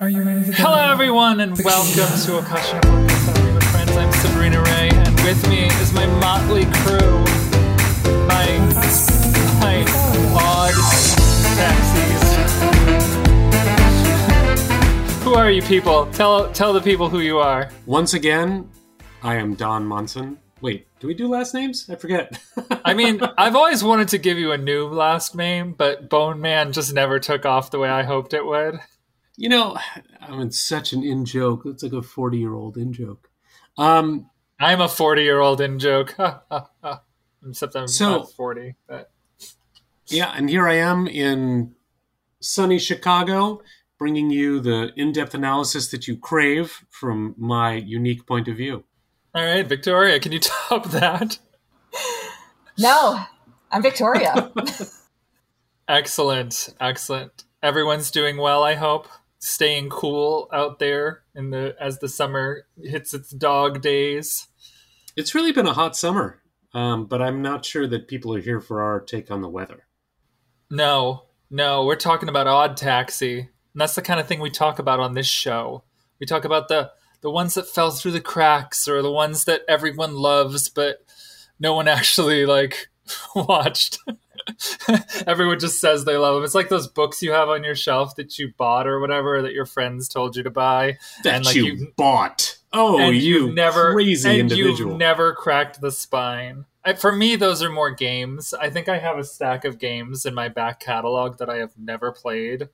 Are you ready to Hello, everyone, and welcome to a Akasha Podcast Coffee with Friends. I'm Sabrina Ray, and with me is my motley crew, my my odd taxis. who are you people? Tell tell the people who you are. Once again, I am Don Monson. Wait, do we do last names? I forget. I mean, I've always wanted to give you a new last name, but Bone Man just never took off the way I hoped it would. You know, I'm in such an in joke. It's like a 40 year old in joke. Um, I'm a 40 year old in joke. Except I'm So- not 40. But yeah, and here I am in sunny Chicago, bringing you the in depth analysis that you crave from my unique point of view. all right, Victoria, can you top that? No, I'm Victoria. Excellent, excellent. Everyone's doing well, I hope. Staying cool out there in the as the summer hits its dog days. It's really been a hot summer, um, but I'm not sure that people are here for our take on the weather. No, no, we're talking about Odd Taxi. And that's the kind of thing we talk about on this show. We talk about the the ones that fell through the cracks or the ones that everyone loves but no one actually like watched. everyone just says they love them. It's like those books you have on your shelf that you bought or whatever that your friends told you to buy. That And, like, you, you- bought. Oh, and you you've never crazy and individual. You've never cracked the spine. I, for me, those are more games. I think I have a stack of games in my back catalog that I have never played.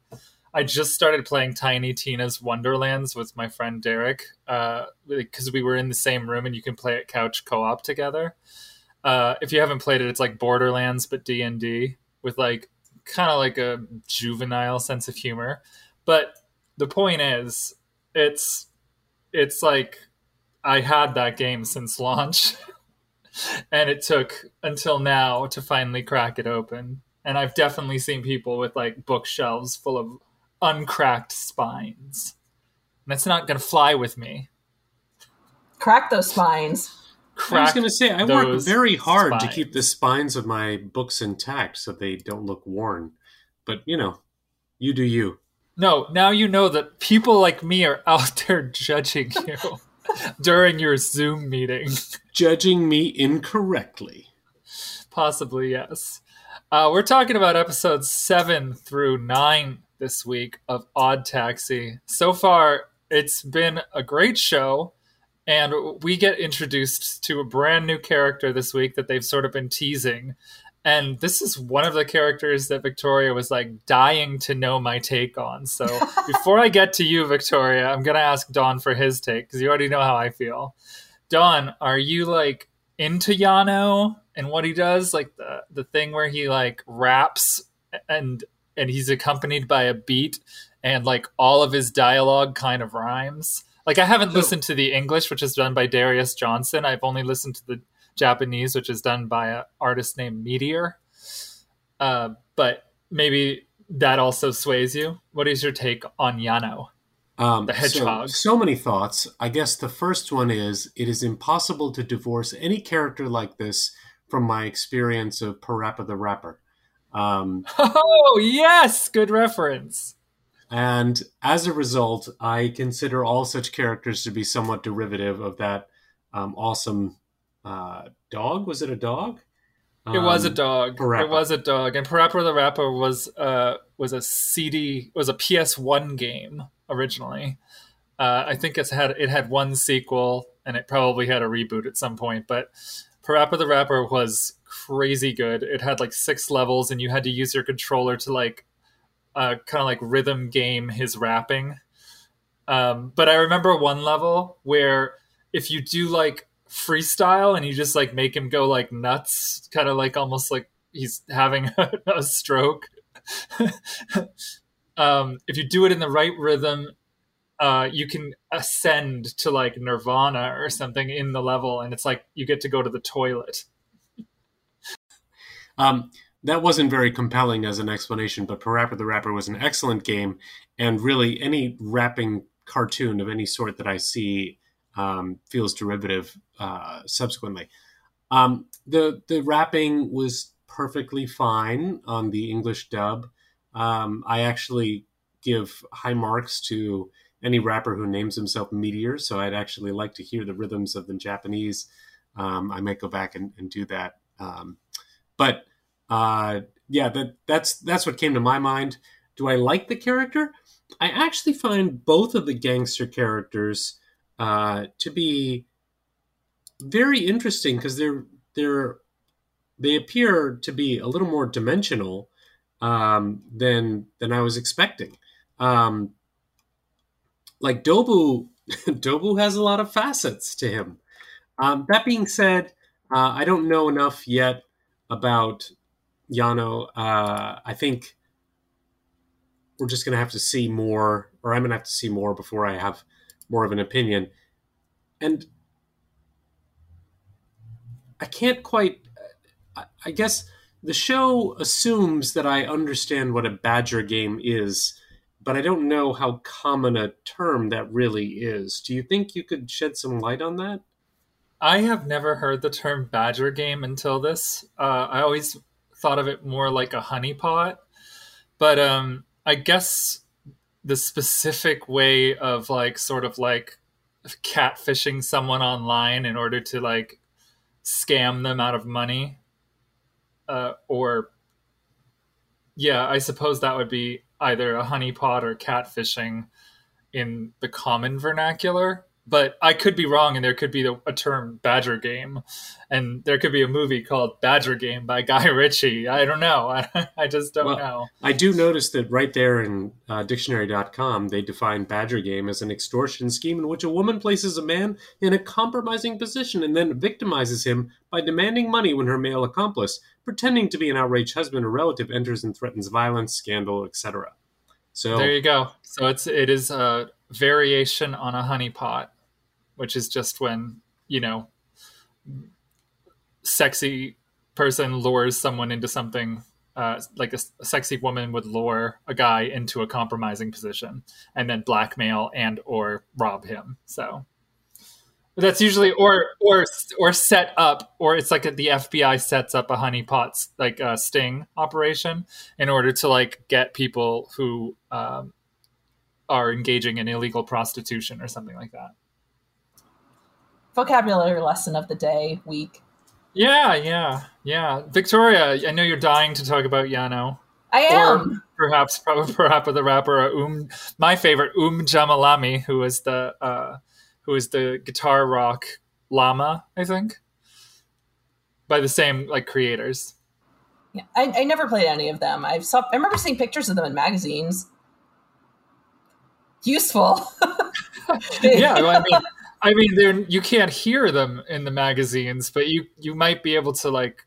I just started playing Tiny Tina's Wonderlands with my friend Derek uh, because we were in the same room and you can play it couch co-op together. Uh, if you haven't played it, it's like Borderlands but D and D with like kind of like a juvenile sense of humor. But the point is, it's it's like I had that game since launch, and it took until now to finally crack it open. And I've definitely seen people with like bookshelves full of uncracked spines. And that's not going to fly with me. Crack those spines. I was going to say, I work very hard to keep the spines of my books intact so they don't look worn. But, you know, you do you. No, now you know that people like me are out there judging you during your Zoom meeting. Judging me incorrectly. Possibly, yes. Uh, we're talking about episodes seven through nine this week of Odd Taxi. So far, it's been a great show, and we get introduced to a brand new character this week that they've sort of been teasing. And this is one of the characters that Victoria was like dying to know my take on. So before I get to you, Victoria, I'm going to ask Don for his take because you already know how I feel. Don, are you like into Yano and what he does? Like the, the thing where he like raps and and he's accompanied by a beat and like all of his dialogue kind of rhymes. Like I haven't So- listened to the English, which is done by Darius Johnson. I've only listened to the Japanese, which is done by an artist named Meteor. Uh, but maybe that also sways you. What is your take on Yano? Um, The hedgehog. So, so many thoughts. I guess the first one is it is impossible to divorce any character like this from my experience of Parappa the Rapper. Um, Oh yes, good reference. And as a result, I consider all such characters to be somewhat derivative of that um, awesome uh, dog. Was it a dog? It was a Um, dog. Parappa. It was a dog, and Parappa the Rapper was uh was a CD was a PS One game originally. Uh, I think it's had it had one sequel, and it probably had a reboot at some point. But Parappa the Rapper was crazy good. It had like six levels, and you had to use your controller to like uh, kind of like rhythm game his rapping. Um, but I remember one level where if you do like freestyle and you just like make him go like nuts, kind of like almost like he's having a, a stroke. um, if you do it in the right rhythm, uh, you can ascend to like nirvana or something in the level, and it's like you get to go to the toilet. Um, that wasn't very compelling as an explanation, but Parappa the Rapper was an excellent game, and really any rapping cartoon of any sort that I see um, feels derivative uh, subsequently. Um, the the rapping was perfectly fine on the English dub. Um, I actually give high marks to any rapper who names himself Meteor. So I'd actually like to hear the rhythms of the Japanese. Um, I might go back and, and do that. Um, but uh, yeah, that that's that's what came to my mind. Do I like the character? I actually find both of the gangster characters uh, to be very interesting because they're they're they appear to be a little more dimensional um, than than I was expecting. Um, like Dobu, Dobu has a lot of facets to him. Um, that being said, uh, I don't know enough yet about Yano. Uh, I think we're just going to have to see more, or I'm going to have to see more before I have more of an opinion. And I can't quite. I guess the show assumes that I understand what a Badger game is, but I don't know how common a term that really is. Do you think you could shed some light on that? I have never heard the term Badger game until this. Uh, I always thought of it more like a honeypot, but um, I guess the specific way of like sort of like catfishing someone online in order to like scam them out of money uh, or yeah i suppose that would be either a honeypot or catfishing in the common vernacular but I could be wrong, and there could be the, a term Badger Game, and there could be a movie called Badger Game by Guy Ritchie. I don't know. I, I just don't well, know. I do notice that right there in uh, dictionary.com, they define Badger Game as an extortion scheme in which a woman places a man in a compromising position and then victimizes him by demanding money when her male accomplice, pretending to be an outraged husband or relative, enters and threatens violence, scandal, etc. So there you go. So it's it is a variation on a honeypot which is just when you know sexy person lures someone into something uh, like a, a, sexy woman would lure a guy into a compromising position and then blackmail and or rob him. So that's usually or or or set up or it's like a, the fbi sets up a honeypot like a sting operation in order to like get people who um, are engaging in illegal prostitution or something like that vocabulary lesson of the day week. Yeah, yeah, yeah. Victoria, I know you're dying to talk about Yano. I am. Or perhaps, perhaps the rapper Um, my favorite Um Jammer Lammy, who is the uh, who is the guitar rock llama, I think, by the same like creators. Yeah, I, I never played any of them. I saw. I remember seeing pictures of them in magazines. Useful. yeah, I mean, I mean, they're you can't hear them in the magazines, but you you might be able to like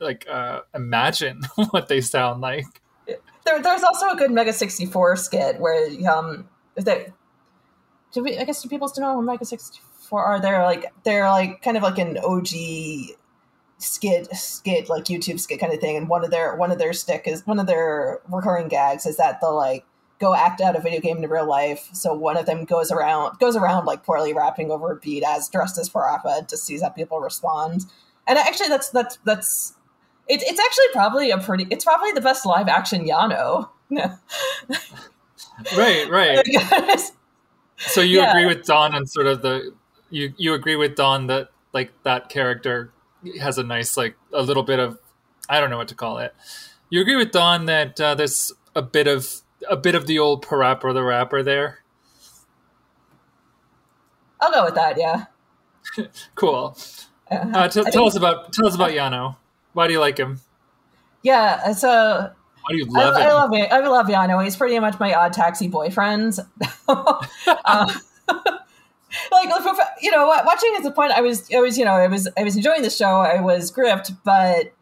like uh, imagine what they sound like. There, there's also a good Mega 64 skit where um that do we I guess do people still know what Mega 64 are? They're like they're like kind of like an OG skit skit like YouTube skit kind of thing, and one of their one of their stick is one of their recurring gags is that the like go act out a video game in real life. So one of them goes around goes around like poorly rapping over a beat as dressed as Parappa to see how people respond. And actually, that's that's that's it, it's actually probably a pretty it's probably the best live action Yano. right, right. so you yeah. agree with Don on sort of the you you agree with Don that like that character has a nice like a little bit of I don't know what to call it. You agree with Don that uh, there's a bit of a bit of the old Parappa the Rapper there. I'll go with that. Yeah. cool. Uh, uh, t- tell us about tell us about Yano. Why do you like him? Yeah, so why do you love I, him? I love I love Yano. He's pretty much my odd taxi boyfriend. uh, like you know, watching at the point, I was I was you know I was I was enjoying the show. I was gripped, but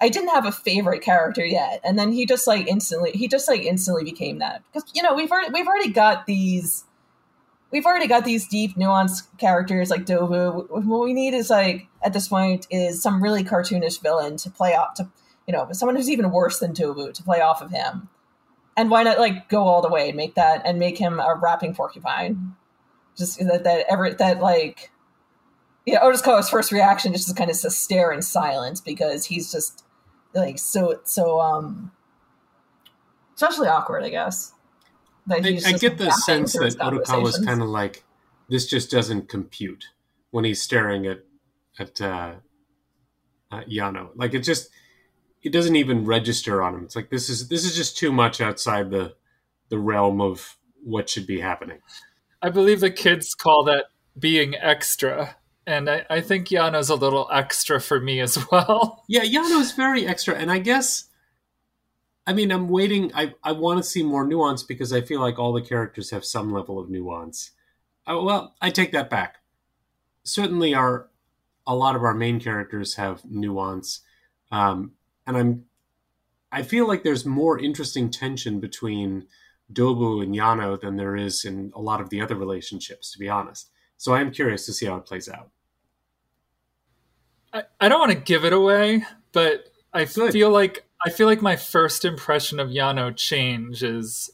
I didn't have a favorite character yet, and then he just like instantly he just like instantly became that. Because you know we've already we've already got these we've already got these deep nuanced characters like Dobu. What we need is like at this point is some really cartoonish villain to play off to you know someone who's even worse than Dobu to play off of him, and why not like go all the way and make that and make him a rapping porcupine, just that that ever that like yeah, Odokawa's first reaction is just kind of to stare in silence because he's just like so so um especially awkward, I guess. that I, he's I just get the sense through his that Odokawa's conversations. kind of like this just doesn't compute when he's staring at at uh, uh, Yano. Like it just it doesn't even register on him. It's like this is this is just too much outside the the realm of what should be happening. I believe the kids call that being extra. And I, I think Yano's a little extra for me as well. Yeah, Yano's very extra, and I guess I mean I'm waiting. I I want to see more nuance because I feel like all the characters have some level of nuance. Uh, well, I take that back. Certainly, our a lot of our main characters have nuance, um, and I'm I feel like there's more interesting tension between Dobu and Yano than there is in a lot of the other relationships. To be honest, so I am curious to see how it plays out. I, I don't want to give it away, but I Good. feel like I feel like my first impression of Yano changes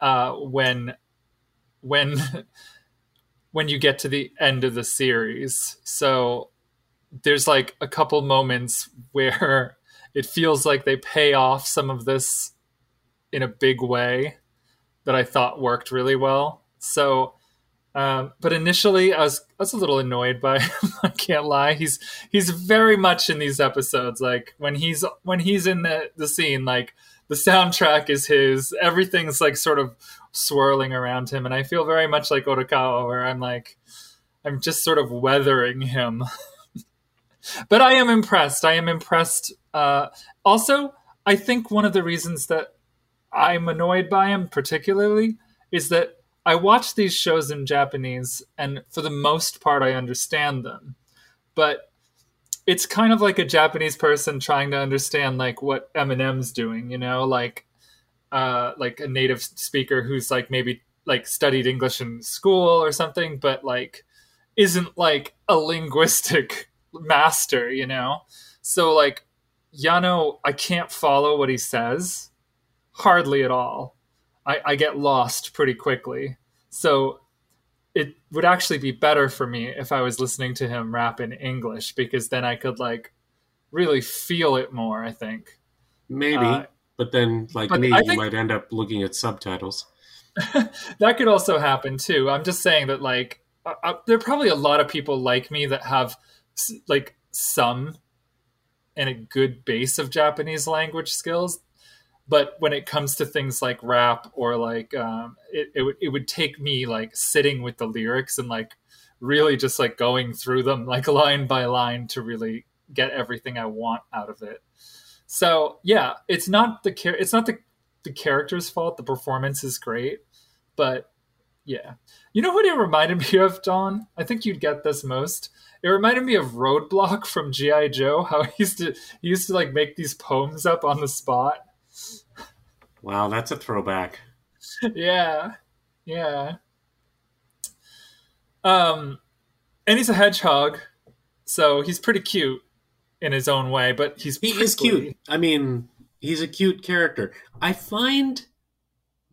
uh, when when when you get to the end of the series. So there's like a couple moments where it feels like they pay off some of this in a big way that I thought worked really well. So um, but initially, I was I was a little annoyed by him. I can't lie. He's he's very much in these episodes. Like when he's when he's in the the scene, like the soundtrack is his. Everything's like sort of swirling around him, and I feel very much like Odokawa, where I'm like I'm just sort of weathering him. but I am impressed. I am impressed. Uh, also, I think one of the reasons that I'm annoyed by him particularly is that I watch these shows in Japanese, and for the most part, I understand them. But it's kind of like a Japanese person trying to understand like what Eminem's doing, you know, like uh, like a native speaker who's like maybe like studied English in school or something, but like isn't like a linguistic master, you know. So like Yano, I can't follow what he says hardly at all. I, I get lost pretty quickly. So it would actually be better for me if I was listening to him rap in English because then I could like really feel it more, I think. Maybe, Uh, but then, like but me, I you might end up looking at subtitles. that could also happen too. I'm just saying that like uh, uh, there are probably a lot of people like me that have like some and a good base of Japanese language skills. But when it comes to things like rap or like um, it, it would it would take me like sitting with the lyrics and like really just like going through them like line by line to really get everything I want out of it. So yeah, it's not the char- it's not the the character's fault. The performance is great, but yeah, you know what it reminded me of, Don? I think you'd get this most. It reminded me of Roadblock from GI Joe. How he used to he used to like make these poems up on the spot. Wow, that's a throwback. yeah, yeah. Um, and he's a hedgehog, so he's pretty cute in his own way. But he's He is cute. I mean, he's a cute character. I find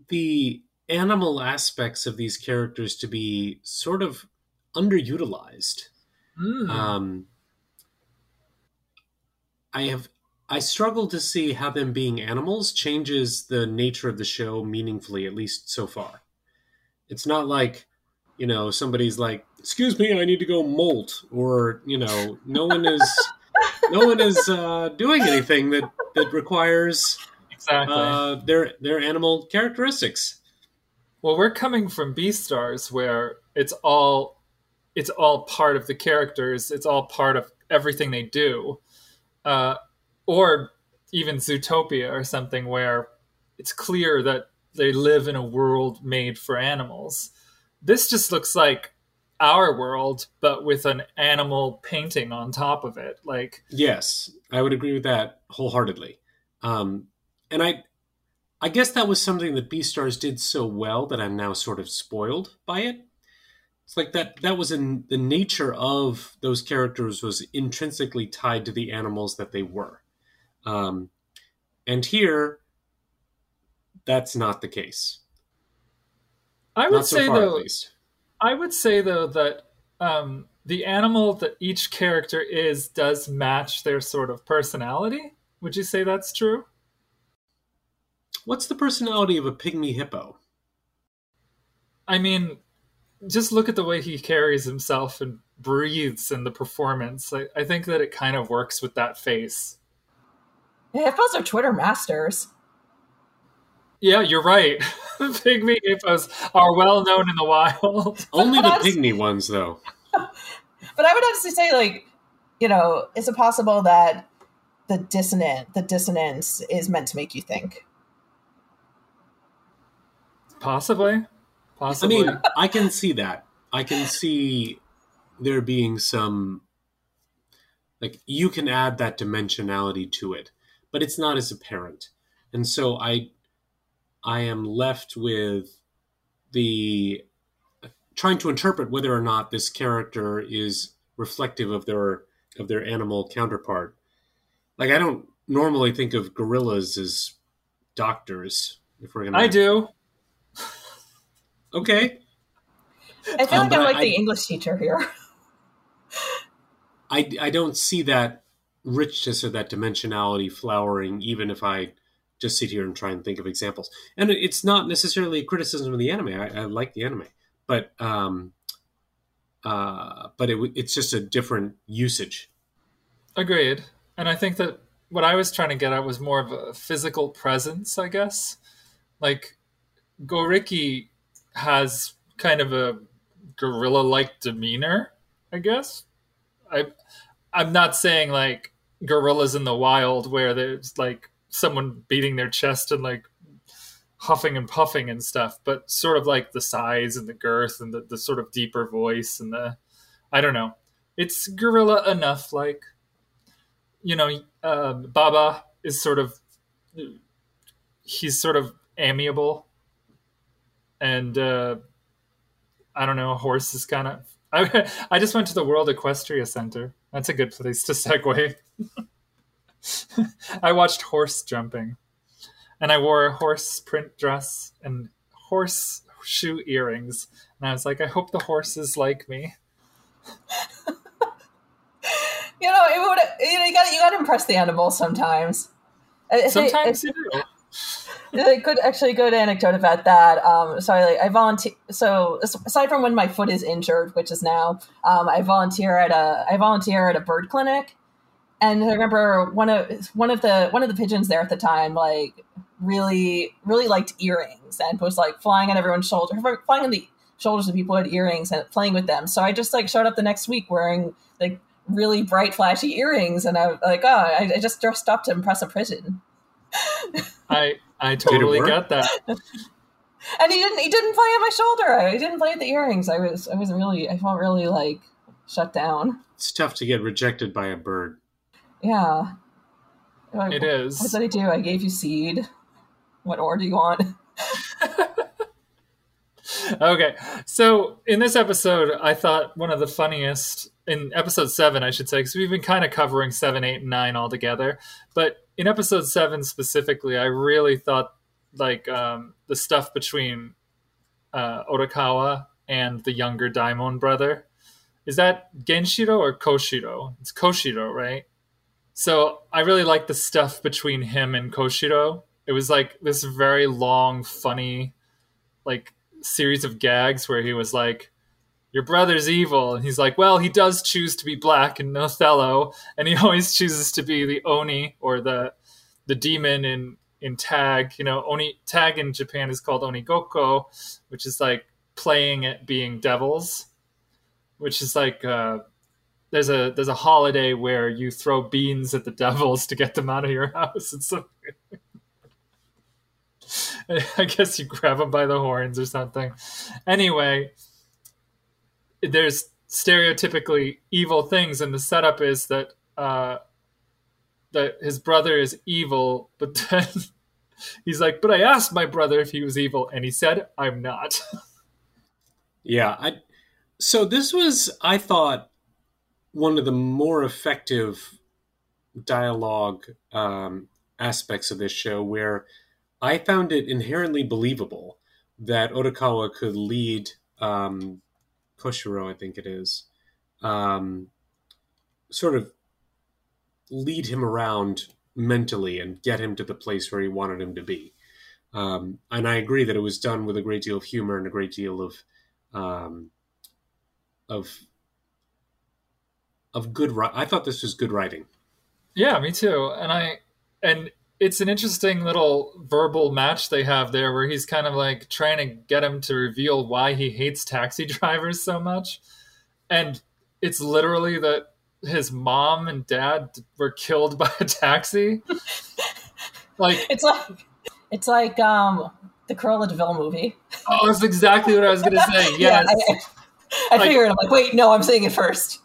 the animal aspects of these characters to be sort of underutilized. Mm. Um, I have I struggle to see how them being animals changes the nature of the show meaningfully, at least so far. It's not like, you know, somebody's like, "Excuse me, I need to go molt," or you know, no one is no one is uh, doing anything that that requires exactly. uh, their their animal characteristics. Well, we're coming from Beastars where it's all it's all part of the characters. It's all part of everything they do. Uh, or even Zootopia or something where it's clear that they live in a world made for animals. This just looks like our world, but with an animal painting on top of it. Like, Yes, I would agree with that wholeheartedly. Um, and I, I guess that was something that Beastars did so well that I'm now sort of spoiled by it. It's like that. That was in the nature of those characters was intrinsically tied to the animals that they were, um, and here, that's not the case. I would so say far, though, at least. I would say though that um, the animal that each character is does match their sort of personality. Would you say that's true? What's the personality of a pygmy hippo? I mean, just look at the way he carries himself and breathes in the performance. I, I think that it kind of works with that face. Yeah, hippos are Twitter masters. Yeah, you're right. Pygmy hippos are well known in the wild. Only the That's- pygmy ones, though. But I would have to say, like, you know, is it possible that the dissonant, the dissonance, is meant to make you think? Possibly. Possibly. I mean, I can see that. I can see there being some like you can add that dimensionality to it, but it's not as apparent. And so I I am left with the trying to interpret whether or not this character is reflective of their of their animal counterpart. Like I don't normally think of gorillas as doctors. If we're gonna, I do. Okay, I feel Um, like I'm like I- the English teacher here. I, I don't see that richness of that dimensionality flowering, even if I just sit here and try and think of examples. And it's not necessarily a criticism of the anime. I, I like the anime, but um, uh, but it, it's just a different usage. Agreed. And I think that what I was trying to get at was more of a physical presence, I guess. Like Goriki has kind of a gorilla like demeanor, I guess. I I'm not saying like gorillas in the wild where there's like someone beating their chest and like huffing and puffing and stuff, but sort of like the size and the girth and the, the sort of deeper voice and the I don't know. It's gorilla enough like you know, um, Baba is sort of he's sort of amiable, and uh, I don't know, a horse is kind of. I I just went to the World Equestrian Center. That's a good place to segue. I watched horse jumping, and I wore a horse print dress and horse shoe earrings, and I was like, I hope the horses like me. You know, it would. You know, you got you got to impress the animals sometimes. I- I think- Sometimes you do. a good actually good anecdote about that um sorry like i volunteer so aside from when my foot is injured which is now um i volunteer at a i volunteer at a bird clinic and i remember one of one of the one of the pigeons there at the time like really really liked earrings and was like flying on everyone's shoulder flying on the shoulders of people who had earrings and playing with them so i just like showed up the next week wearing like really bright flashy earrings and i was like oh i, I just dressed up to impress a pigeon I I totally work? get that. and he didn't he didn't play on my shoulder he didn't play at the earrings i was i was really i felt really like shut down It's tough to get rejected by a bird. Yeah Like, It what is. did i do i gave you seed what ore do you want Okay, so in this episode, I thought one of the funniest in episode seven, I should say, because we've been kind of covering seven, eight, and nine all together. But in episode seven specifically, I really thought like um, the stuff between uh, Odokawa and the younger Daimon brother. Is that Genshiro or Koshiro? It's Koshiro, right? So I really like the stuff between him and Koshiro. It was like this very long, funny, like series of gags where he was like, "Your brother's evil," and he's like, "Well, he does choose to be black and Othello, and he always chooses to be the Oni or the the demon in in tag. You know, Oni tag in Japan is called Onigokko, which is like playing at being devils, which is like." Uh, there's a there's a holiday where you throw beans at the devils to get them out of your house. It's so I guess you grab them by the horns or something. Anyway, there's stereotypically evil things, and the setup is that uh, that his brother is evil, but then he's like, "But I asked my brother if he was evil, and he said I'm not." Yeah, I. So this was, I thought, one of the more effective dialogue um, aspects of this show, where I found it inherently believable that Odokawa could lead um, Koshiro, I think it is, um, sort of lead him around mentally and get him to the place where he wanted him to be. Um, and I agree that it was done with a great deal of humor and a great deal of um, of of good. Ri- I thought this was good writing. Yeah, me too. And I and it's an interesting little verbal match they have there where he's kind of like trying to get him to reveal why he hates taxi drivers so much. And it's literally that his mom and dad were killed by a taxi. like It's like it's like um the Cruella de Vil movie. oh, that's exactly what I was going to say. Yeah, Yes. I, I Like- figured. I'm like, wait, no, I'm saying it first.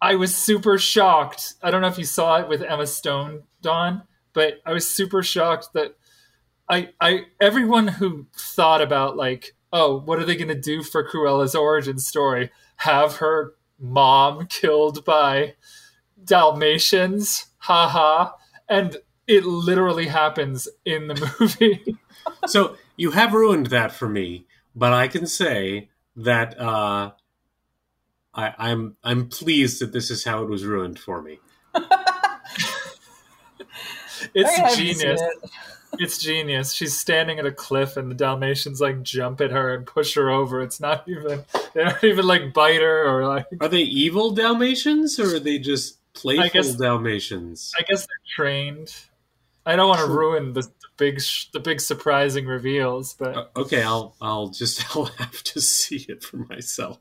I was super shocked. I don't know if you saw it with Emma Stone, Don, but I was super shocked that I, I, everyone who thought about like, oh, what are they going to do for Cruella's origin story? Have her mom killed by Dalmatians? Haha. And it literally happens in the movie. so you have ruined that for me, but I can say that uh, I, I'm I'm pleased that this is how it was ruined for me. It's happy to see genius. it. It's genius. She's standing at a cliff, and the Dalmatians like jump at her and push her over. It's not even they don't even like bite her or like. Are they evil Dalmatians or are they just playful guess- Dalmatians? I guess they're trained. I don't want to ruin the, the big sh- the big surprising reveals, but Uh, okay, I'll I'll just I'll have to see it for myself.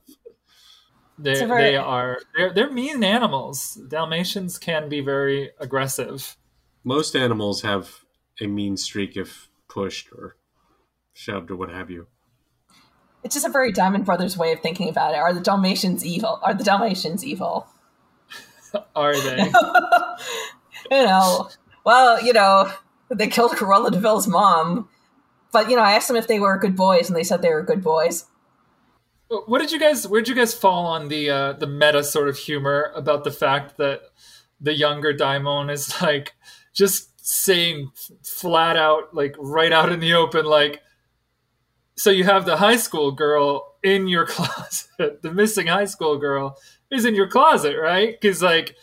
They It's very- they are they're they're mean animals. Dalmatians can be very aggressive. Most animals have a mean streak if pushed or shoved or what have you. It's just a very Daimon Brothers way of thinking about it. Are the Dalmatians evil? Are the Dalmatians evil? Are they? you know, well, you know, they killed Cruella de Vil's mom. But, you know, I asked them if they were good boys, and they said they were good boys. What did you guys? Where did you guys fall on the uh, the meta sort of humor about the fact that the younger Daimon is like just saying flat out, like right out in the open, like, so you have the high school girl in your closet. The missing high school girl is in your closet, right? Because like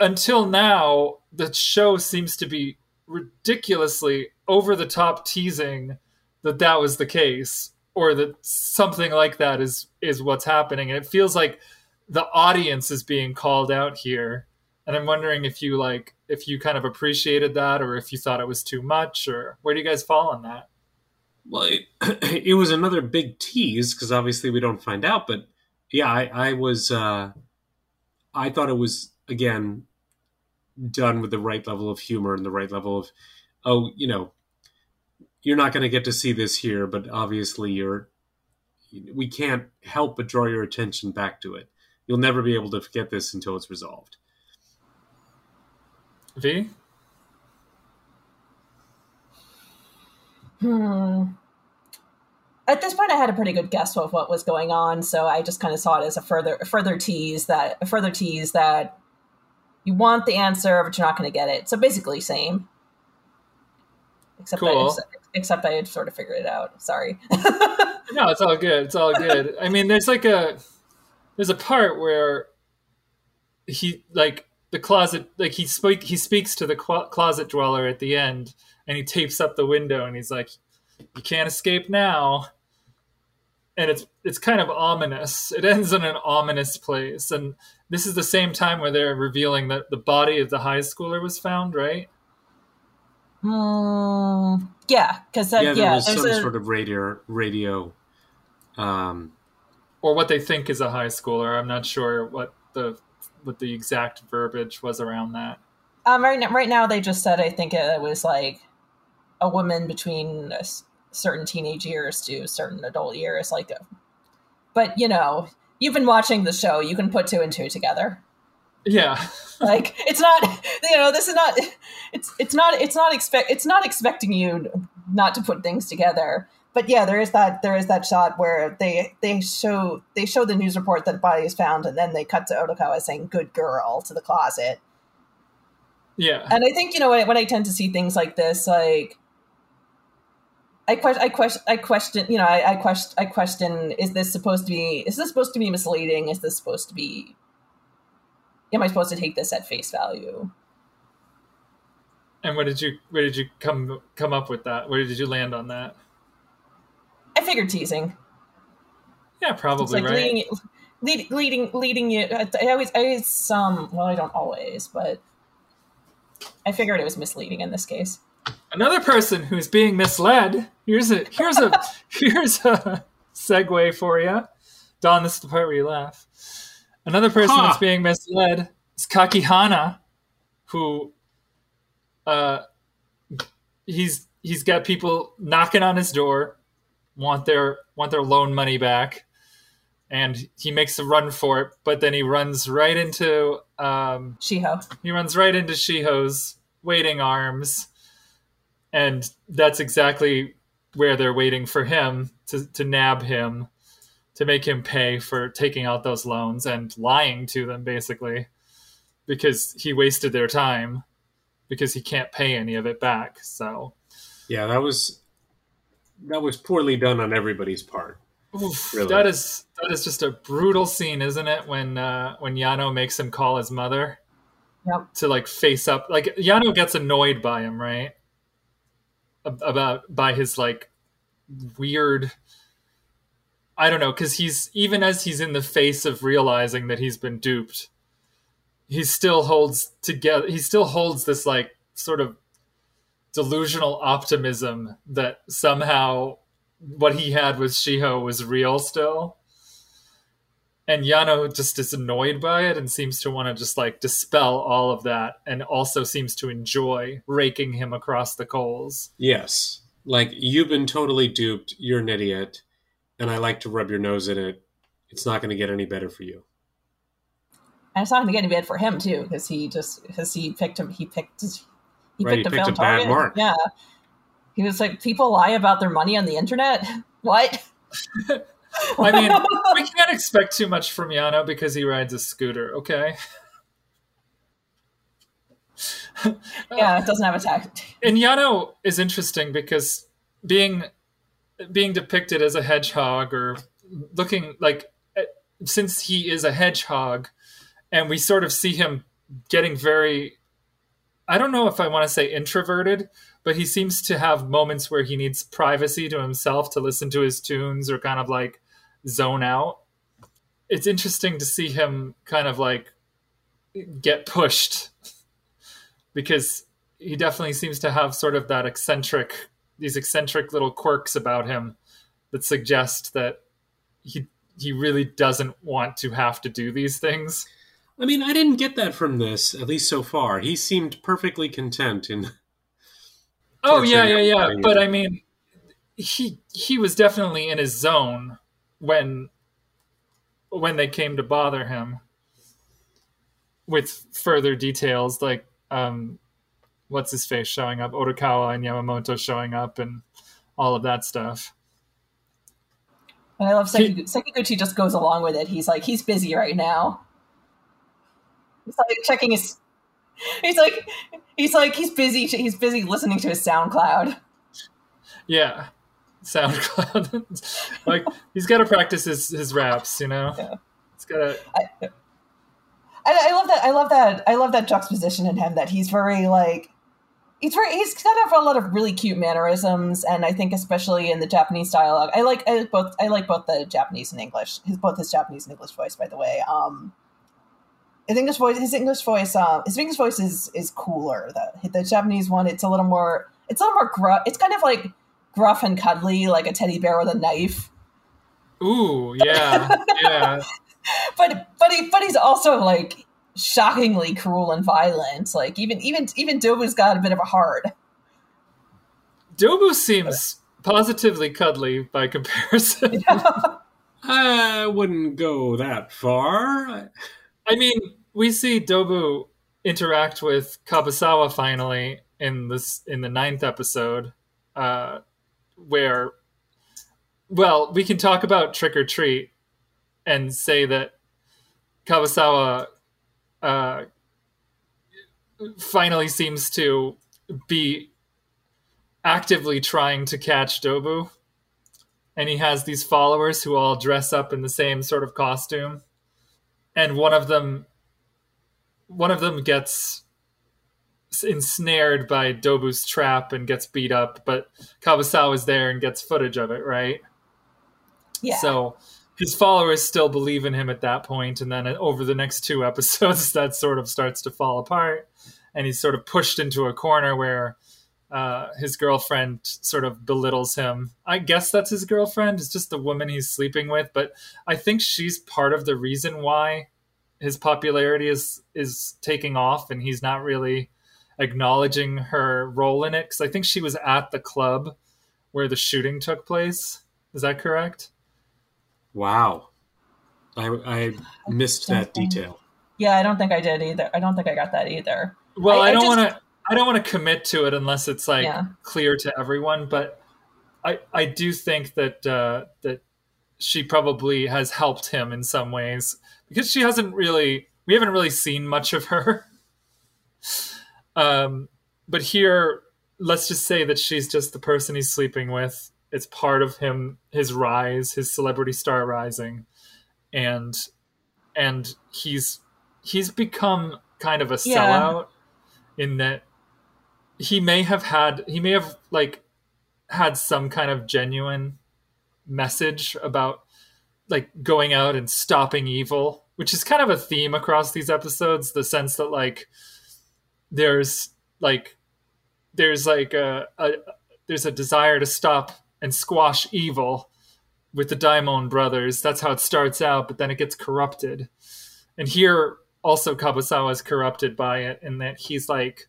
until now, the show seems to be ridiculously over the top teasing that that was the case or that something like that is is what's happening and it feels like the audience is being called out here and i'm wondering if you like if you kind of appreciated that or if you thought it was too much or where do you guys fall on that Well, it, it was another big tease because obviously we don't find out. But yeah, I, I was, uh, I thought it was again done with the right level of humor and the right level of, oh, you know, you're not going to get to see this here, but obviously you're, we can't help but draw your attention back to it. You'll never be able to forget this until it's resolved. v Hmm. At this point, I had a pretty good guess of what was going on, so I just kind of saw it as a further a further tease that a further tease that you want the answer, but you're not going to get it. So basically, same. Except I, Cool. except, except I had sort of figured it out. Sorry. no it's all good. It's all good. I mean there's like a there's a part where he like the closet like he speak he speaks to the closet dweller at the end and he tapes up the window and he's like you can't escape now. And it's it's kind of ominous. It ends in an ominous place. And this is the same time where they're revealing that the body of the high schooler was found right Hmm. yeah, because that yeah, yeah, there was there's some a- sort of radio, radio, um, or what they think is a high schooler i'm not sure what the what the exact verbiage was around that Um, right now, right now they just said I think it was like a woman between a s- certain teenage years to certain adult years, like. A, but you know, you've been watching the show; you can put two and two together. Yeah Like it's not, you know, this is not. It's it's not it's not expect it's not expecting you not to put things together. But yeah, there is that there is that shot where they they show they show the news report that the body is found, and then they cut to Odokawa saying "good girl" to the closet. Yeah. and I think you know when I, when I tend to see things like this, like I question, I question, I question, you know, I, I question, I question: Is this supposed to be? Is this supposed to be misleading? Is this supposed to be? Am I supposed to take this at face value? And what did you where did you come come up with that? Where did you land on that? I figured teasing. Yeah, probably It's like right. leading, lead, leading, leading you. I I always, I always, some. Well, I don't always, but I figured it was misleading in this case. Another person who's being misled. Here's a here's a here's a segue for you. Don, this is the part where you laugh. Another person Huh. that's being misled is Kakihana, who uh he's he's got people knocking on his door, want their want their loan money back, and he makes a run for it, but then he runs right into um Shiho. he runs right into Shiho's waiting arms, and that's exactly where they're waiting for him to, to nab him, to make him pay for taking out those loans and lying to them, basically, because he wasted their time, because he can't pay any of it back. So, Yeah, that was that was poorly done on everybody's part. oof, Really? that is that is just a brutal scene, isn't it? When uh, when Yano makes him call his mother. Yep. to like face up like Yano gets annoyed by him, right? About by his like weird I don't know cuz he's even as he's in the face of realizing that he's been duped he still holds together he still holds this like sort of delusional optimism that somehow what he had with Shiho was real still and Yano just is annoyed by it and seems to want to just like dispel all of that and also seems to enjoy raking him across the coals. Yes. Like you've been totally duped, you're an idiot, and I like to rub your nose in it. It's not going to get any better for you. And it's not going to get any bad for him too, because he just because he picked him. He picked. He Right, picked he a picked failed a bad target. mark. Yeah. He was like, people lie about their money on the internet. What? I mean, we can't expect too much from Yano because he rides a scooter, okay? yeah, it doesn't have a tax. and Yano is interesting because being being depicted as a hedgehog or looking like eh, since he is a hedgehog and we sort of see him getting very I don't know if I want to say introverted, but he seems to have moments where he needs privacy to himself to listen to his tunes or kind of like zone out. It's interesting to see him kind of like get pushed because he definitely seems to have sort of that eccentric these eccentric little quirks about him that suggest that he he really doesn't want to have to do these things. I mean, I didn't get that from this, at least so far. He seemed perfectly content in Oh yeah, yeah, yeah. everybody. But I mean, he he was definitely in his zone when when they came to bother him with further details, like um, what's his face showing up, Odokawa and Yamamoto showing up, and all of that stuff. And I love Seki- Sekiguchi just goes along with it. He's like, he's busy right now. He's like checking his. He's like, he's like, he's busy. He's busy listening to his SoundCloud. Yeah, SoundCloud. like he's got to practice his his raps, you know. Yeah. He's got to. I, I love that. I love that. I love that juxtaposition in him that he's very like he's very he's got a lot of really cute mannerisms, and I think especially in the Japanese dialogue, I like I like both. I like both the Japanese and English. His both his Japanese and English voice, by the way. Um, his English voice, his English voice, um, his English voice is is cooler. The the Japanese one, it's a little more. It's a little more gruff. It's kind of like gruff and cuddly, like a teddy bear with a knife. Ooh, yeah, yeah. but but he but he's also like shockingly cruel and violent. Like even even even Dobu's got a bit of a heart. Dobu seems positively cuddly by comparison. I wouldn't go that far. I mean, we see Dobu interact with Kabasawa finally in this in the ninth episode, uh, where, well, we can talk about trick or treat and say that Kabasawa uh, finally seems to be actively trying to catch Dobu. And he has these followers who all dress up in the same sort of costume and one of them one of them gets ensnared by Dobu's trap and gets beat up, but Kabasawa is there and gets footage of it, right? Yeah. So his followers still believe in him at that point, and then over the next two episodes, that sort of starts to fall apart, and he's sort of pushed into a corner where uh, his girlfriend sort of belittles him. I guess that's his girlfriend. It's just the woman he's sleeping with, but I think she's part of the reason why his popularity is is taking off, and he's not really acknowledging her role in it. Because I think she was at the club where the shooting took place. Is that correct? Wow, I, I missed that detail. Yeah, I don't think I did either. I don't think I got that either. Well, I, I don't want to. I don't want to commit to it unless it's like Yeah. clear to everyone. But I I do think that uh, that she probably has helped him in some ways because she hasn't really. We haven't really seen much of her. Um, but here, let's just say that she's just the person he's sleeping with. It's part of him, his rise, his celebrity star rising, and and he's he's become kind of a Yeah. sellout in that he may have had he may have like had some kind of genuine message about like going out and stopping evil which is kind of a theme across these episodes the sense that like there's like there's like a, a there's a desire to stop and squash evil with the Daimon brothers that's how it starts out but then it gets corrupted and here also Kabasawa is corrupted by it in that he's like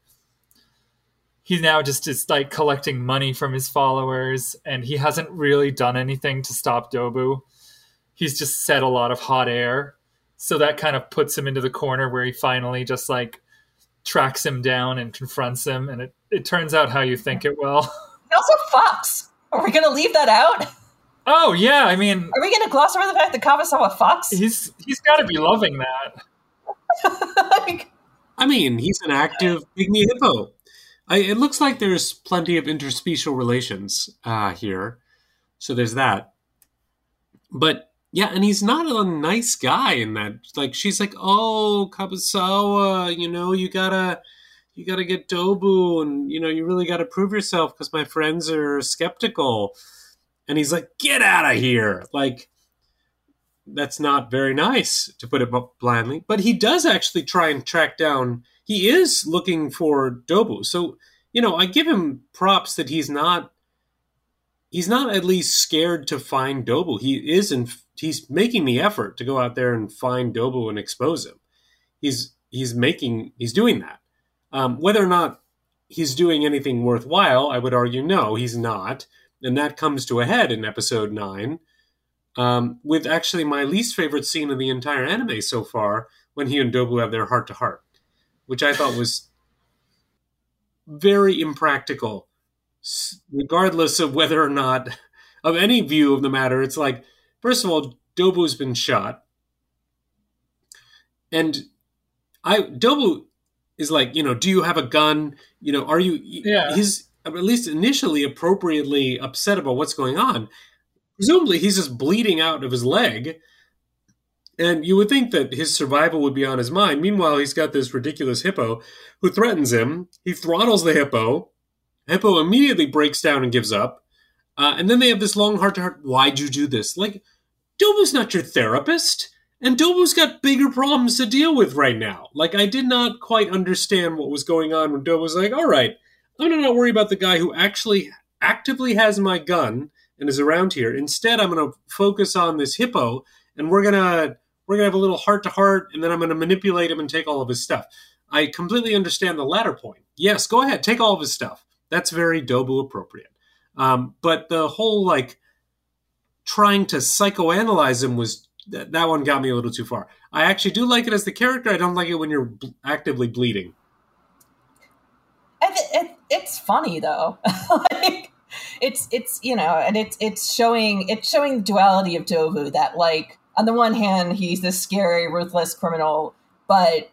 he now just is like collecting money from his followers and he hasn't really done anything to stop Dobu. He's just set a lot of hot air. So that kind of puts him into the corner where he finally just like tracks him down and confronts him and it, it turns out how you think it will. He also fucks. Are we going to leave that out? oh yeah, I mean Are we going to gloss over the fact that Kabasawa fucks? he's he's got to be loving that. like, I mean, he's an active pygmy hippo. I, it looks like there's plenty of interspecial relations uh, here, so there's that. But yeah, and he's not a nice guy in that. Like she's like, "Oh, Kabasawa, you know, you gotta, you gotta get Dobu, and you know, you really gotta prove yourself because my friends are skeptical." And he's like, "Get out of here!" Like that's not very nice to put it blindly. But he does actually try and track down. He is looking for Dobu. So you know, I give him props that he's not. He's not at least scared to find Dobu. He is, in, he's making the effort to go out there and find Dobu and expose him. He's he's making he's doing that. Um, whether or not he's doing anything worthwhile, I would argue no, he's not, and that comes to a head in episode nine um, with actually my least favorite scene of the entire anime so far when he and Dobu have their heart to heart, which I thought was very impractical, regardless of whether or not of any view of the matter. It's like, first of all, Dobu's been shot, and I Dobu is like, you know, do you have a gun? You know, are you? Yeah. He's at least initially appropriately upset about what's going on. Presumably he's just bleeding out of his leg. And you would think that his survival would be on his mind. Meanwhile he's got this ridiculous hippo who threatens him. He throttles the hippo. Hippo immediately breaks down and gives up. Uh, and then they have this long heart to heart why'd you do this? Like dobu's not your therapist and dobu's got bigger problems to deal with right now like i did not quite understand what was going on when dobu was like all right i'm gonna not worry about the guy who actually actively has my gun and is around here. Instead, I'm going to focus on this hippo, and we're gonna we're gonna have a little heart to heart, and then I'm going to manipulate him and take all of his stuff. I completely understand the latter point. Yes, go ahead, take all of his stuff. That's very Dobu appropriate. Um, but the whole like trying to psychoanalyze him was that, that one got me a little too far. I actually do like it as the character. I don't like it when you're bl- actively bleeding. I th- it, it's funny though. like, it's it's you know, and it's it's showing it's showing the duality of Dobu that like on the one hand he's this scary, ruthless criminal, but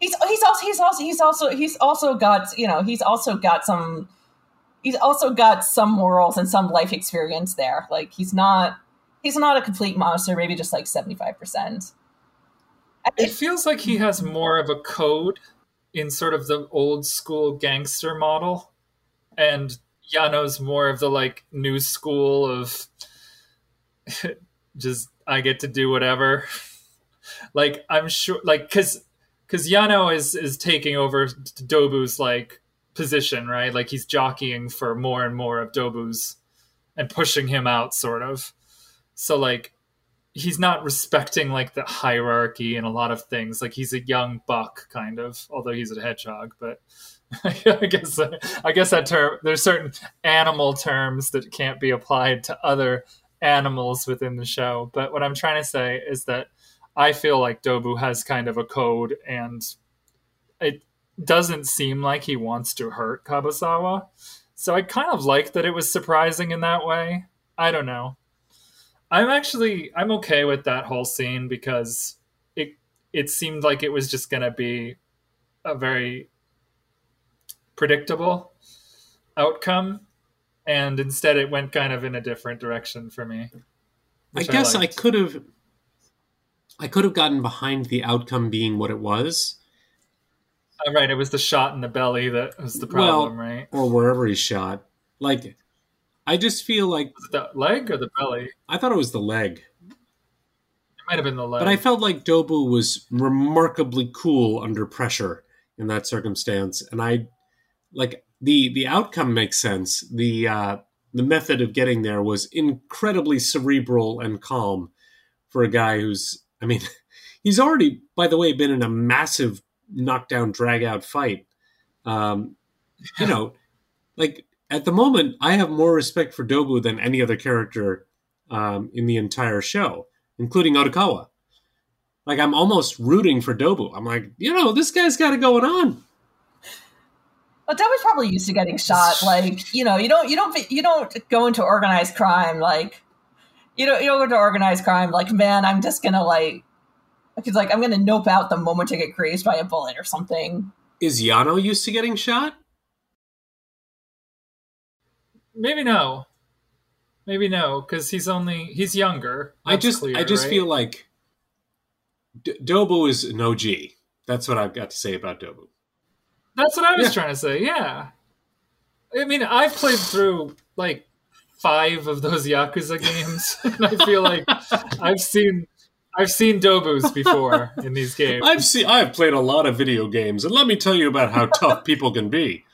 he's he's also he's also he's also he's also got you know he's also got some he's also got some morals and some life experience there. Like he's not he's not a complete monster. Maybe just like seventy five percent. It feels like he has more of a code in sort of the old school gangster model, and Yano's more of the like new school of just I get to do whatever. like I'm sure, like because because Yano is is taking over Dobu's like position, right? Like he's jockeying for more and more of Dobu's and pushing him out, sort of. So like he's not respecting like the hierarchy and a lot of things. Like he's a young buck, kind of, although he's a hedgehog. But I guess I guess that term there's certain animal terms that can't be applied to other animals within the show. But what I'm trying to say is that I feel like Dobu has kind of a code, and it doesn't seem like he wants to hurt Kabasawa. So I kind of like that it was surprising in that way. I don't know. I'm actually I'm okay with that whole scene because it it seemed like it was just gonna be a very predictable outcome, and instead it went kind of in a different direction for me. I guess I, I could have I could have gotten behind the outcome being what it was. Oh, right, it was the shot in the belly that was the problem, well, right? Or wherever he shot. Like, I just feel like the leg or the belly. I thought it was the leg. It might have been the leg, but I felt like Dobu was remarkably cool under pressure in that circumstance, and I like the the outcome makes sense. The uh, the method of getting there was incredibly cerebral and calm for a guy who's I mean, he's already, by the way, been in a massive knockdown, drag out fight. Um, you know, like at the moment, I have more respect for Dobu than any other character um, in the entire show, including Odokawa. Like I'm almost rooting for Dobu. I'm like, you know, this guy's got it going on. Well, Dobu's probably used to getting shot. Like, you know, you don't, you don't, you don't go into organized crime like you know, you don't go to organized crime like, man, I'm just gonna like, because like I'm gonna nope out the moment I get grazed by a bullet or something. Is Yano used to getting shot? Maybe no. Maybe no, because he's only he's younger. I just clear, I just right? feel like D- Dobu is an OG. That's what I've got to say about Dobu. That's what I was Yeah. trying to say. Yeah. I mean, I've played through like five of those Yakuza games, and I feel like I've seen I've seen Dobus before in these games. I've seen I've played a lot of video games, and let me tell you about how tough people can be.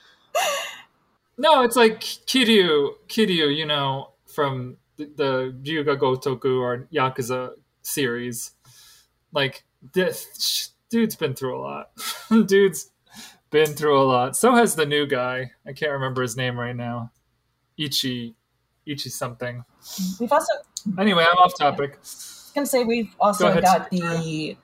No, it's like Kiryu, Kiryu, you know, from the, the Ryu ga Gotoku or Yakuza series. Like, this dude's been through a lot. dude's been through a lot. So has the new guy. I can't remember his name right now. Ichi, Ichi something. We've also Anyway, I'm off topic. I was gonna say we've also Go got the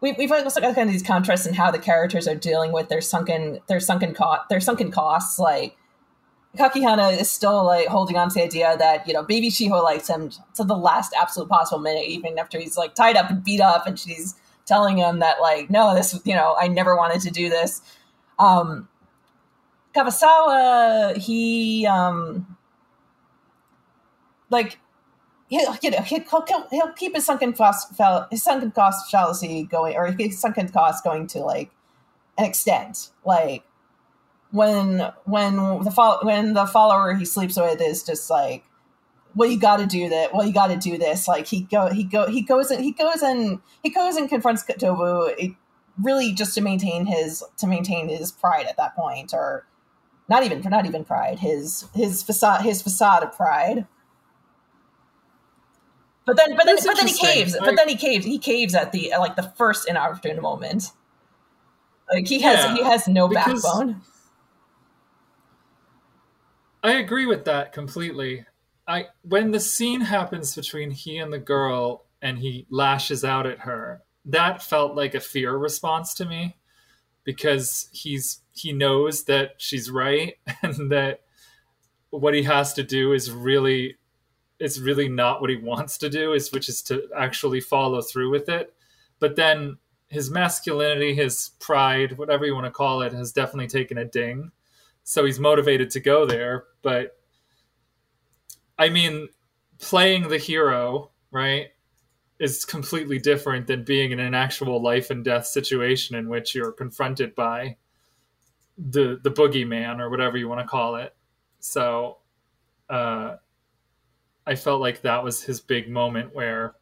we, we've also got kind of these contrasts in how the characters are dealing with their sunken their sunken cost their sunken costs. Like Kakihana is still like holding on to the idea that you know baby Shiho likes him to the last absolute possible minute, even after he's like tied up and beat up, and she's telling him that like no, this you know I never wanted to do this. Um, Kabasawa, he um, like he'll, you know, he'll, he'll, keep his sunken cost his sunken cost fallacy going, or his sunken cost going to like an extent. Like when when the fol- when the follower he sleeps with is just like, well, you got to do that. Well, you got to do this. Like he go he go he goes and he goes and he goes and confronts Dobu. It, eh, really just to maintain his to maintain his pride at that point or not even for not even pride his his facade his facade of pride but then but then but then he caves I- but then he caves he caves at the like the first inopportune moment. Like he has Yeah, he has no backbone. I agree with that completely. I when the scene happens between he and the girl and he lashes out at her, that felt like a fear response to me because he's he knows that she's right and that what he has to do is really is really not what he wants to do is which is to actually follow through with it. But then his masculinity, his pride, whatever you want to call it, has definitely taken a ding so he's motivated to go there but i mean playing the hero right is completely different than being in an actual life and death situation in which you're confronted by the the boogeyman or whatever you want to call it. So uh, I felt like that was his big moment where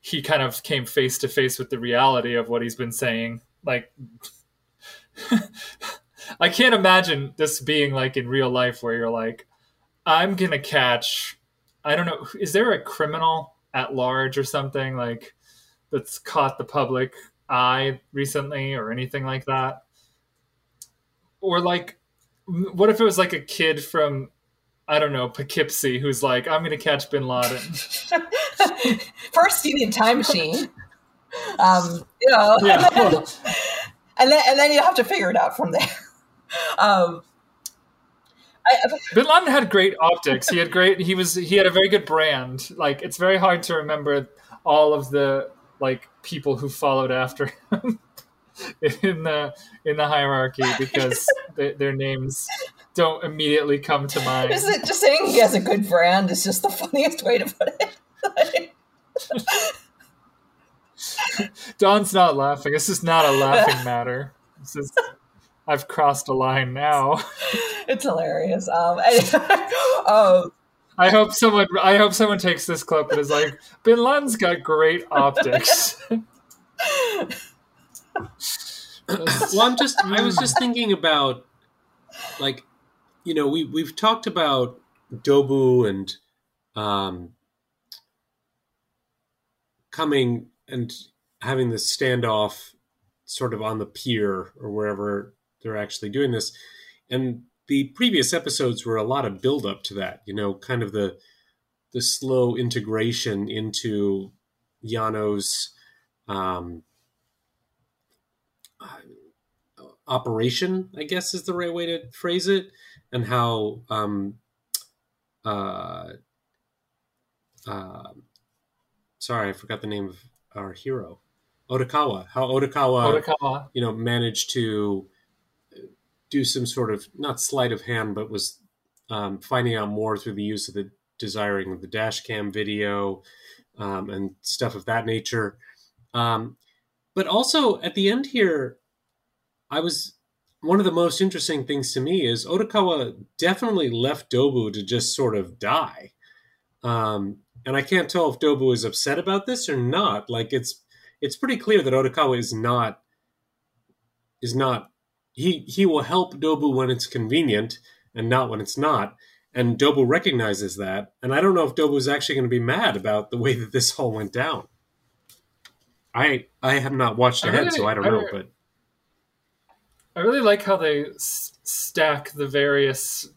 he kind of came face to face with the reality of what he's been saying. Like, I can't imagine this being like in real life where you're like, I'm gonna catch. I don't know. Is there a criminal at large or something like that's caught the public eye recently or anything like that? Or like, what if it was like a kid from I don't know, Poughkeepsie, who's like, I'm going to catch Bin Laden. First, you need a time machine. Um, you know, Yeah. and then and then you have to figure it out from there. Um, I, Bin Laden had great optics. He had great. He was. He had a very good brand. Like it's very hard to remember all of the like people who followed after him in the in the hierarchy because they, their names don't immediately come to mind. Is it just saying he has a good brand is just the funniest way to put it. Don's not laughing. This is not a laughing matter. This is. I've crossed a line now. it's hilarious. Um, and, um, I hope someone. I hope someone takes this clip and is like, Bin Laden's got great optics. well, I'm just I was just thinking about like you know we we've talked about Dobu and um coming and having this standoff sort of on the pier or wherever they're actually doing this. And the previous episodes were a lot of build up to that you know kind of the the slow integration into Yano's um operation, I guess is the right way to phrase it, and how um, uh, uh, sorry, I forgot the name of our hero, Odokawa. How Odokawa, Odokawa. you know, managed to do some sort of not sleight of hand, but was um, finding out more through the use of the desiring of the dash cam video um, and stuff of that nature. Um, but also at the end here, I was one of the most interesting things to me is Odokawa definitely left Dobu to just sort of die. Um, and I can't tell if Dobu is upset about this or not. Like it's it's pretty clear that Odokawa is not is not he he will help Dobu when it's convenient and not when it's not. And Dobu recognizes that. And I don't know if Dobu is actually going to be mad about the way that this all went down. I I have not watched ahead, really- so I don't I know. But I really like how they s- stack the various.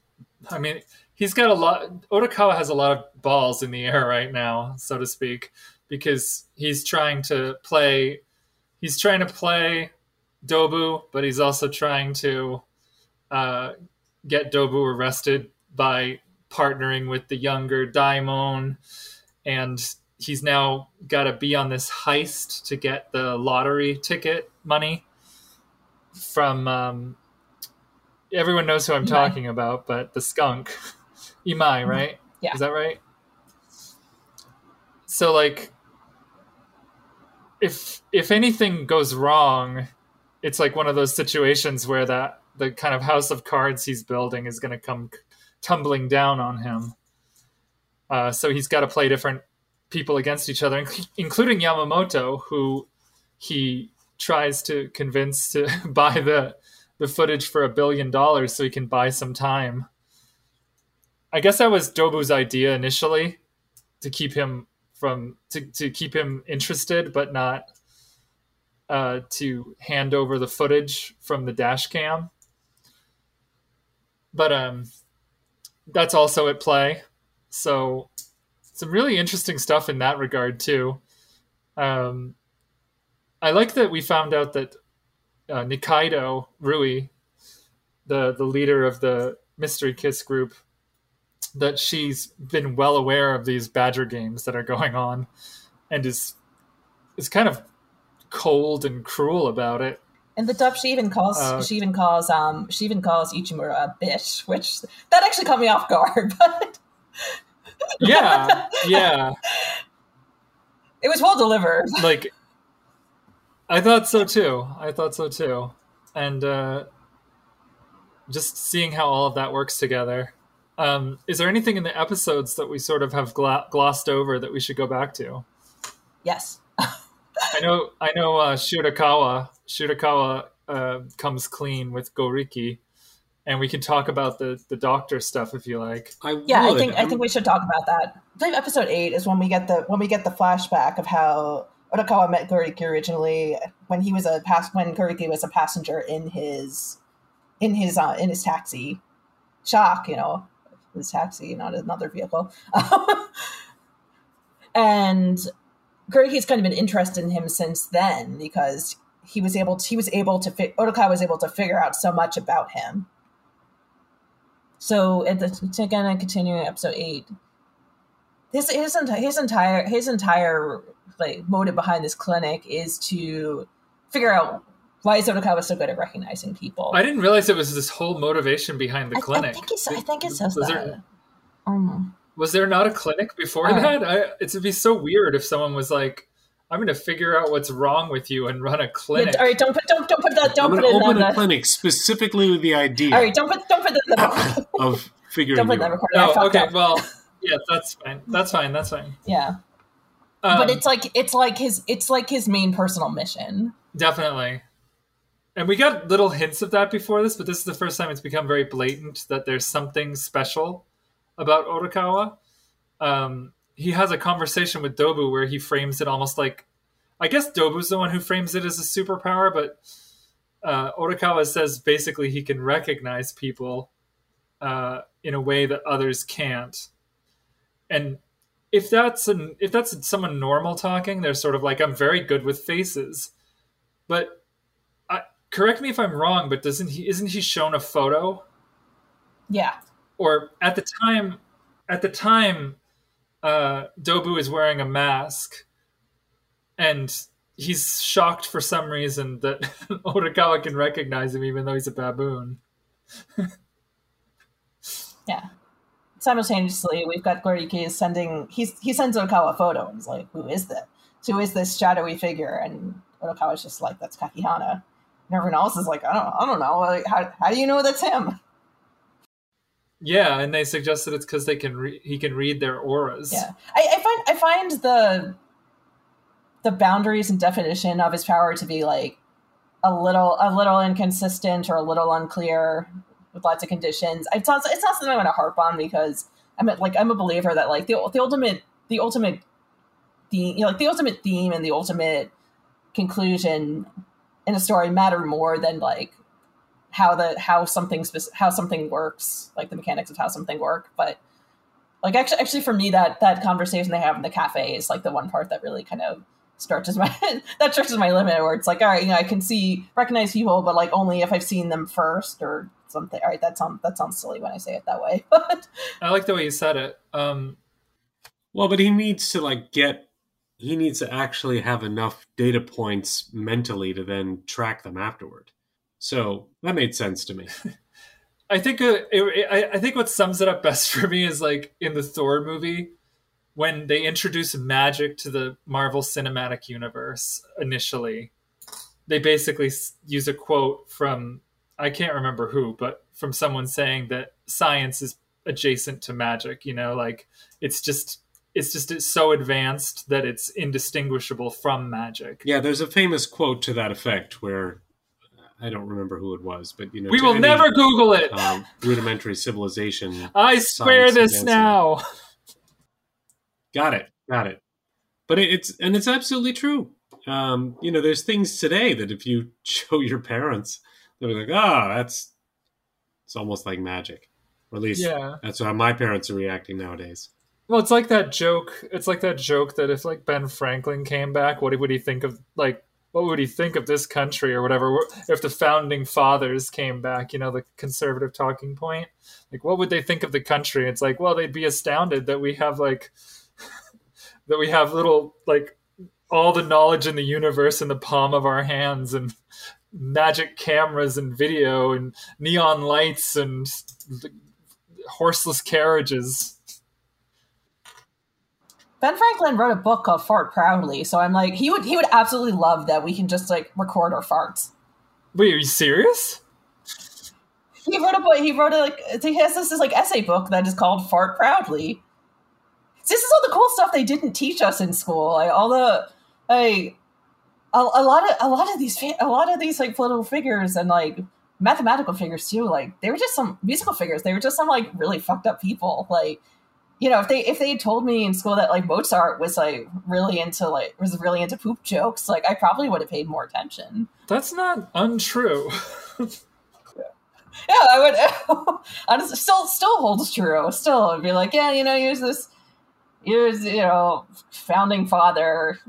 I mean, he's got a lot. Odokawa has a lot of balls in the air right now, so to speak, because he's trying to play. He's trying to play Dobu, but he's also trying to uh, get Dobu arrested by partnering with the younger Daimon, and he's now got to be on this heist to get the lottery ticket money from um, everyone knows who I'm Imai. talking about, but the skunk, Imai, right? Yeah. is that right? So like, if if anything goes wrong, it's like one of those situations where that the kind of house of cards he's building is going to come tumbling down on him. Uh, so he's got to play different people against each other, including Yamamoto, who he tries to convince to buy the the footage for a billion dollars so he can buy some time. I guess that was Dobu's idea initially to keep him from to, to keep him interested but not uh, to hand over the footage from the dash cam. But um that's also at play. So some really interesting stuff in that regard too. Um I like that we found out that uh, Nikaido Rui, the the leader of the Mystery Kiss group, that she's been well aware of these Badger games that are going on, and is is kind of cold and cruel about it. And the dub she even calls Uh, she even calls um she even calls Ichimura a bitch, which that actually caught me off guard. But Yeah, yeah. It was well delivered. like I thought so too. I thought so too. And uh just seeing how all of that works together. Um, is there anything in the episodes that we sort of have gla- glossed over that we should go back to? Yes. I know, I know. Uh, Shirakawa, Shirakawa uh, comes clean with Goriki, and we can talk about the the doctor stuff if you like. I Yeah, would. I think I think we should talk about that. I believe episode eight is when we get the when we get the flashback of how Odokawa met Goriki originally when he was a pass when Goriki was a passenger in his in his uh, in his taxi. Shock, you know, his taxi, not another vehicle. and Goriki's kind of been interested in him since then because he was able to, he was able to fi- was able to figure out so much about him. So at the, again, continuing episode eight, his his, enti- his entire his entire like motive behind this clinic is to figure out why is Odokawa so good at recognizing people. I didn't realize it was this whole motivation behind the I- clinic. I, think it's I think it says Was that. there- Um, Was there not a clinic before Uh. that? I, it'd be so weird if someone was like, "I'm going to figure out what's wrong with you and run a yeah, clinic." all right, don't put don't don't put that I'm don't going put to it in open a the. clinic specifically with the idea All right, don't put don't put that the. of figuring don't put that out. recording. Oh, fucked okay. up. Well, yeah, that's fine. That's fine. That's fine. Yeah, Um, but it's like it's like his it's like his main personal mission. definitely. And we got little hints of that before this, but this is the first time it's become very blatant that there's something special about Odokawa. Um, he has a conversation with Dobu where he frames it almost like, I guess Dobu's the one who frames it as a superpower, but uh, Odokawa says basically he can recognize people uh, in a way that others can't. And if that's an if that's someone normal talking, they're sort of like, I'm very good with faces. But I, correct me if I'm wrong, but doesn't he isn't he shown a photo? Yeah, Or at the time at the time uh, Dobu is wearing a mask and he's shocked for some reason that Odokawa can recognize him even though he's a baboon. yeah. Simultaneously, we've got Goriki is sending he's he sends Odokawa a photo and he's like, "Who is this? Who is this shadowy figure?" And Odokawa's just like, "That's Kakihana." And everyone else is like, "I don't, I don't know. Like, how, how do you know that's him?" Yeah, and they suggest that it's because they can re- he can read their auras. Yeah, I, I find I find the the boundaries and definition of his power to be like a little a little inconsistent or a little unclear with lots of conditions. It's not it's not something I want to harp on because I'm a, like I'm a believer that like the the ultimate the ultimate theme you know like the ultimate theme and the ultimate conclusion in a story matter more than like how the how something how something works like the mechanics of how something work but like actually actually for me that that conversation they have in the cafe is like the one part that really kind of stretches my that stretches my limit where it's like all right you know i can see recognize people but like only if i've seen them first or something all right that sounds that sounds silly when i say it that way but I like the way you said it. Um, Well, but he needs to like get he needs to actually have enough data points mentally to then track them afterward. So that made sense to me. I think uh, it, it, I, I think what sums it up best for me is like in the Thor movie when they introduce magic to the Marvel Cinematic Universe initially. They basically use a quote from I can't remember who, but from someone saying that science is adjacent to magic. You know, like it's just it's just it's so advanced that it's indistinguishable from magic. Yeah, there's a famous quote to that effect where I don't remember who it was, but you know, We will any, never Google it. um, rudimentary civilization. I swear this now. Got it, got it. But it, it's and it's absolutely true. Um, you know, there's things today that if you show your parents, they'll be like, "Ah, that's it's almost like magic." Or at least Yeah. that's how my parents are reacting nowadays. Well, it's like that joke. It's like that joke that if like Ben Franklin came back, what would he think of like what would he think of this country or whatever? If the founding fathers came back, you know, the conservative talking point, like what would they think of the country? It's like, well, they'd be astounded that we have like that we have little like all the knowledge in the universe in the palm of our hands and magic cameras and video and neon lights and horseless carriages. Ben Franklin wrote a book called Fart Proudly, so I'm like, he would he would absolutely love that we can just like record our farts. Wait, are you serious? He wrote a book. He wrote a like he has this, this like essay book that is called Fart Proudly. This is all the cool stuff they didn't teach us in school. Like all the like a, a lot of a lot of these a lot of these like political figures and like mathematical figures too. Like they were just some musical figures. They were just some like really fucked up people. Like you know, if they if they had told me in school that like Mozart was like really into like was really into poop jokes, like I probably would have paid more attention. That's not untrue. Yeah, yeah I would. honestly, still still holds true. Still, I'd be like, yeah, you know, use this, use you know, founding father,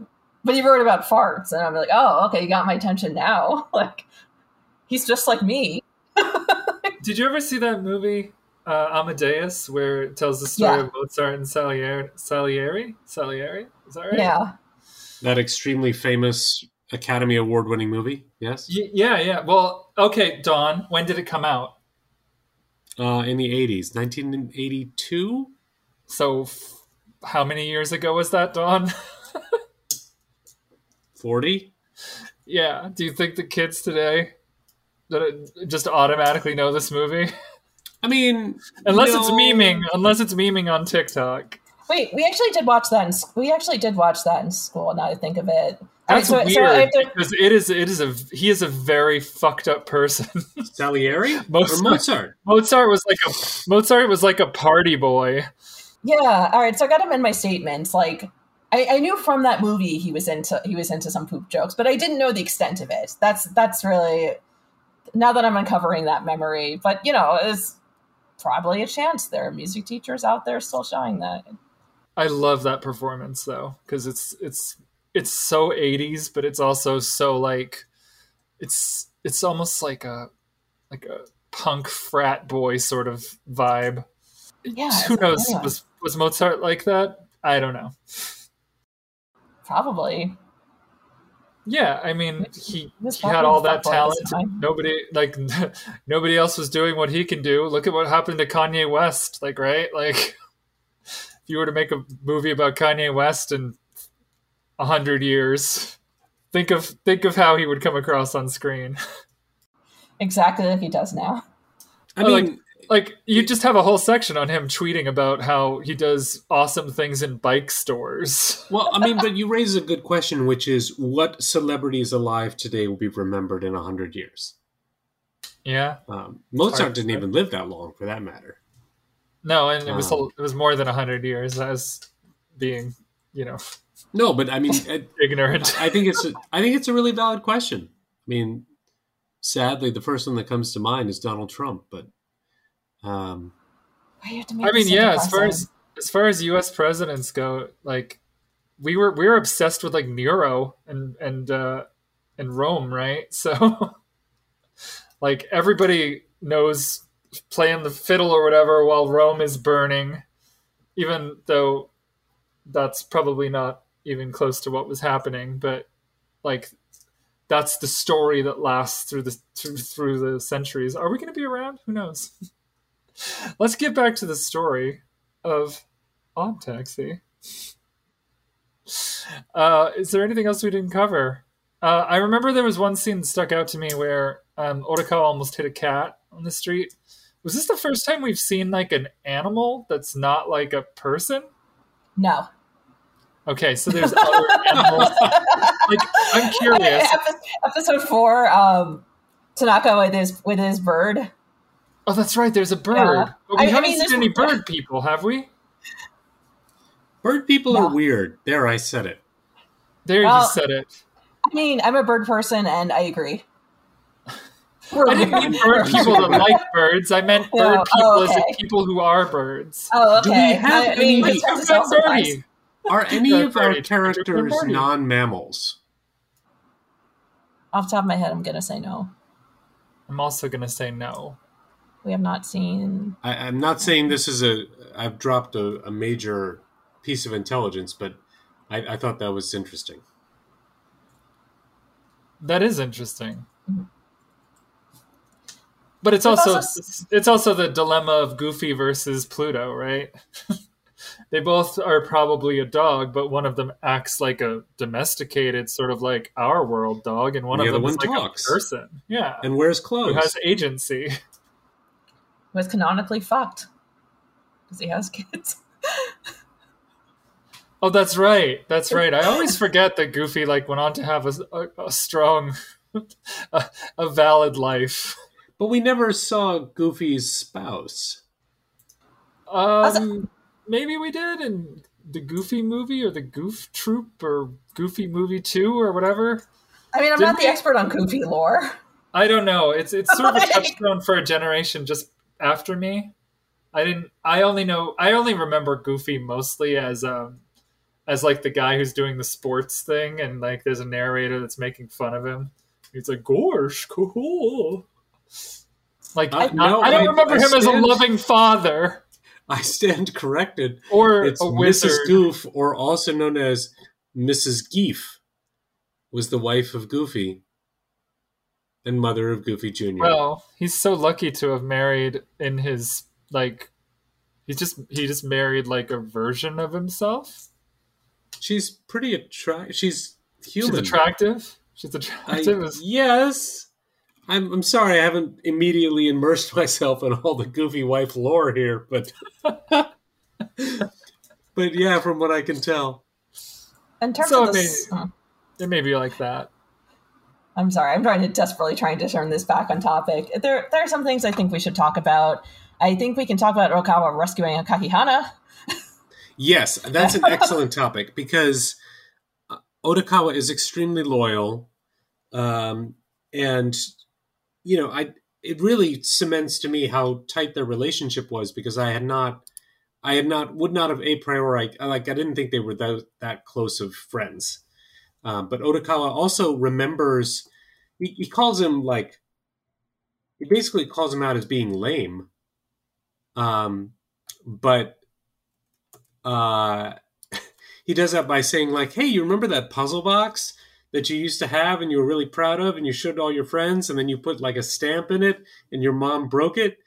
but he wrote about farts, and I'm like, oh, okay, you got my attention now. like, he's just like me. Did you ever see that movie uh, Amadeus, where it tells the story Yeah. of Mozart and Salieri? Salieri? Salieri? Is that right? Yeah, That extremely famous Academy Award winning movie. Yes. Y- yeah, yeah. Well, okay, Dawn. When did it come out? Uh, in the 80s, 1982? So, f- how many years ago was that, Dawn? 40? yeah. Do you think the kids today that just automatically know this movie? I mean, unless it's no. memeing, unless it's memeing on TikTok. wait, we actually did watch that. In, s- we actually did watch that in school. Now I think of it. All right, That's so- weird so to- because it is it is a he is a very fucked up person. Salieri Most- or Mozart? Mozart was like a Mozart was like a party boy. Yeah. All right. So I got him in my statements. Like, I, I knew from that movie he was into he was into some poop jokes, but I didn't know the extent of it. That's that's really now that I'm uncovering that memory. But you know, it's probably a chance there are music teachers out there still showing that. I love that performance though because it's it's it's so 80s, but it's also so like it's it's almost like a like a punk frat boy sort of vibe. Yeah. Who knows? Was was Mozart like that? I don't know. Probably. Yeah, I mean, he he had all that talent. Nobody like nobody else was doing what he can do. Look at what happened to Kanye West. Like, right? Like, if you were to make a movie about Kanye West in a hundred years, think of think of how he would come across on screen. Exactly like he does now. I Oh, like- mean, Like, you just have a whole section on him tweeting about how he does awesome things in bike stores. well, I mean, but you raise a good question, which is what celebrities alive today will be remembered in 100 years? Yeah. Um, Mozart didn't even live that long, for that matter. No, and it was Um. it was more than a hundred years as being, you know, No, but I mean, ignorant. I think it's a, I think it's a really valid question. I mean, sadly, the first one that comes to mind is Donald Trump, but um, Why you have to make I mean, yeah. As far as as far as U.S. presidents go, like we were we were obsessed with like Nero and and uh, and Rome, right? So like everybody knows playing the fiddle or whatever while Rome is burning, even though that's probably not even close to what was happening. But like that's the story that lasts through the through, through the centuries. Are we going to be around? Who knows? Let's get back to the story of Odd Taxi. Uh, is there anything else we didn't cover? Uh, I remember there was one scene that stuck out to me where um, almost hit a cat on the street. Was this the first time we've seen like an animal that's not like a person? no. Okay, so there's other animals. Like, I'm curious. Episode four, um, Tanaka with his with his bird. Oh, that's right. There's a bird. Yeah. But we I- I haven't mean, seen any bird people, have we? bird people No. are weird. There, I said it. There Well, you said it. I mean, I'm a bird person, and I agree. I didn't mean bird people that like birds. I meant Yeah, bird people oh, as in people who are birds. Oh, Do we have I, I mean, any- it's hard to Good tell sometimes. birdie. Are any of our characters non-mammals? Off the top of my head, I'm gonna say no. I'm also gonna say no. We have not seen. I, I'm not saying this is a. I've dropped a, a major piece of intelligence, but I, I thought that was interesting. That is interesting. Mm-hmm. But it's also also- it's, it's also the dilemma of Goofy versus Pluto, right? they both are probably a dog, but one of them acts like a domesticated, sort of like our world dog, and one The of other them is one like talks. a person. Yeah, And wears who clothes. has agency. Was canonically fucked because he has kids. Oh, that's right. That's right. I always forget that Goofy like went on to have a, a, a strong, a, a valid life. But we never saw Goofy's spouse. Um, maybe we did in the Goofy movie or the Goof Troop or Goofy Movie Two or whatever. I mean, I'm Didn't not the we- expert on Goofy lore. I don't know. It's it's sort of a touchstone for a generation just after me. I didn't. I only know. I only remember Goofy mostly as um as like the guy who's doing the sports thing, and like there's a narrator that's making fun of him. He's like, "Gosh, cool." Like not- no, I don't I- remember I him as a loving father I stand corrected. or It's a wizard. Mrs. Goof, or also known as Mrs. Geef, was the wife of Goofy and mother of Goofy Jr. Well, he's so lucky to have married in his like. He's just he just married like a version of himself. she's pretty attractive. She's human. She's attractive. She's attractive. as- yes. I'm, I'm sorry I haven't immediately immersed myself in all the Goofy wife lore here, but but yeah, from what I can tell. In terms So of it this, may- oh, It may be like that. I'm sorry. I'm trying to desperately trying to turn this back on topic. There, there are some things I think we should talk about. I think we can talk about Okawa rescuing Kakihana. Yes, that's an excellent topic because uh, Odokawa is extremely loyal, um, and you know, I it really cements to me how tight their relationship was because I had not, I had not, would not have a priori like I didn't think they were that that close of friends. Um, but Odokawa also remembers. He, he calls him like. He basically calls him out as being lame. Um, but uh, he does that by saying like, "Hey, you remember that puzzle box that you used to have and you were really proud of, and you showed all your friends, and then you put like a stamp in it, and your mom broke it.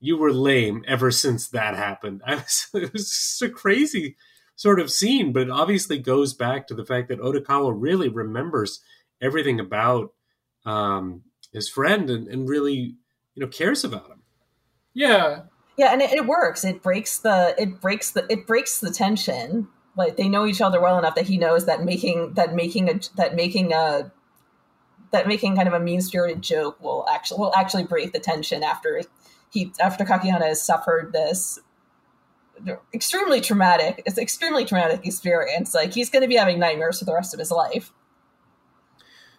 You were lame ever since that happened." I was, it was just a crazy sort of scene, but it obviously goes back to the fact that Odokawa really remembers everything about um, his friend and, and really, you know, cares about him. Yeah, Yeah, and it, it works. It breaks the it breaks the it breaks the tension. Like they know each other well enough that he knows that making that making a that making a that making kind of a mean spirited joke will actually will actually break the tension after he after Kakihana has suffered this extremely traumatic it's extremely traumatic experience. Like he's going to be having nightmares for the rest of his life.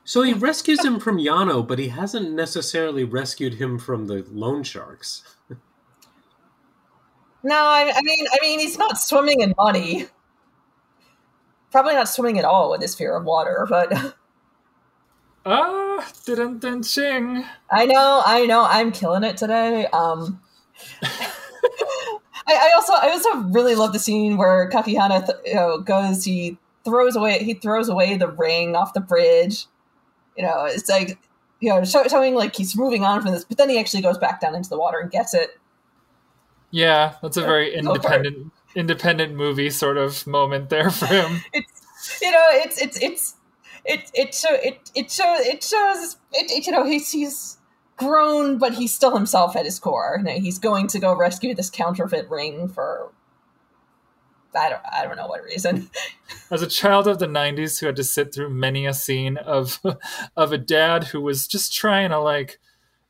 So he rescues him from Yano, but he hasn't necessarily rescued him from the loan sharks. No, I, I mean, I mean, he's not swimming in money. Probably not swimming at all with his fear of water, but ah, didn't dun ching. I know, I know, I'm killing it today. Um, I, I also, I also really love the scene where Kakihana th- you know, goes. He throws away, he throws away the ring off the bridge. You know, it's like, you know, show, showing like he's moving on from this, but then he actually goes back down into the water and gets it. Yeah, that's a very Go for independent independent movie sort of moment there for him. It's, you know, it's, it's, it's, it, it, show, it, it shows, it shows, it, it, you know, he's, he's grown, but he's still himself at his core. Know, he's going to go rescue this counterfeit ring for, I don't, I don't know what reason. As a child of the '90s who had to sit through many a scene of of a dad who was just trying to like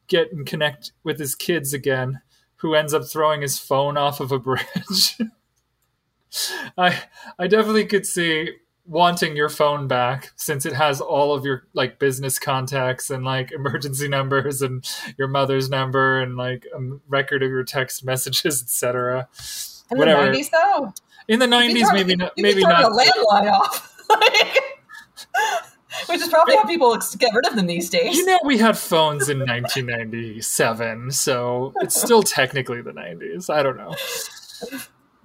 get and connect with his kids again, who ends up throwing his phone off of a bridge. I I definitely could see wanting your phone back since it has all of your like business contacts and like emergency numbers and your mother's number and like a record of your text messages etc In Whatever. the 90s, though? in the You 90s turn- maybe not maybe not a landline off. Which is probably how people get rid of them these days. You know, we had phones in 1997, so it's still technically the 90s. I don't know,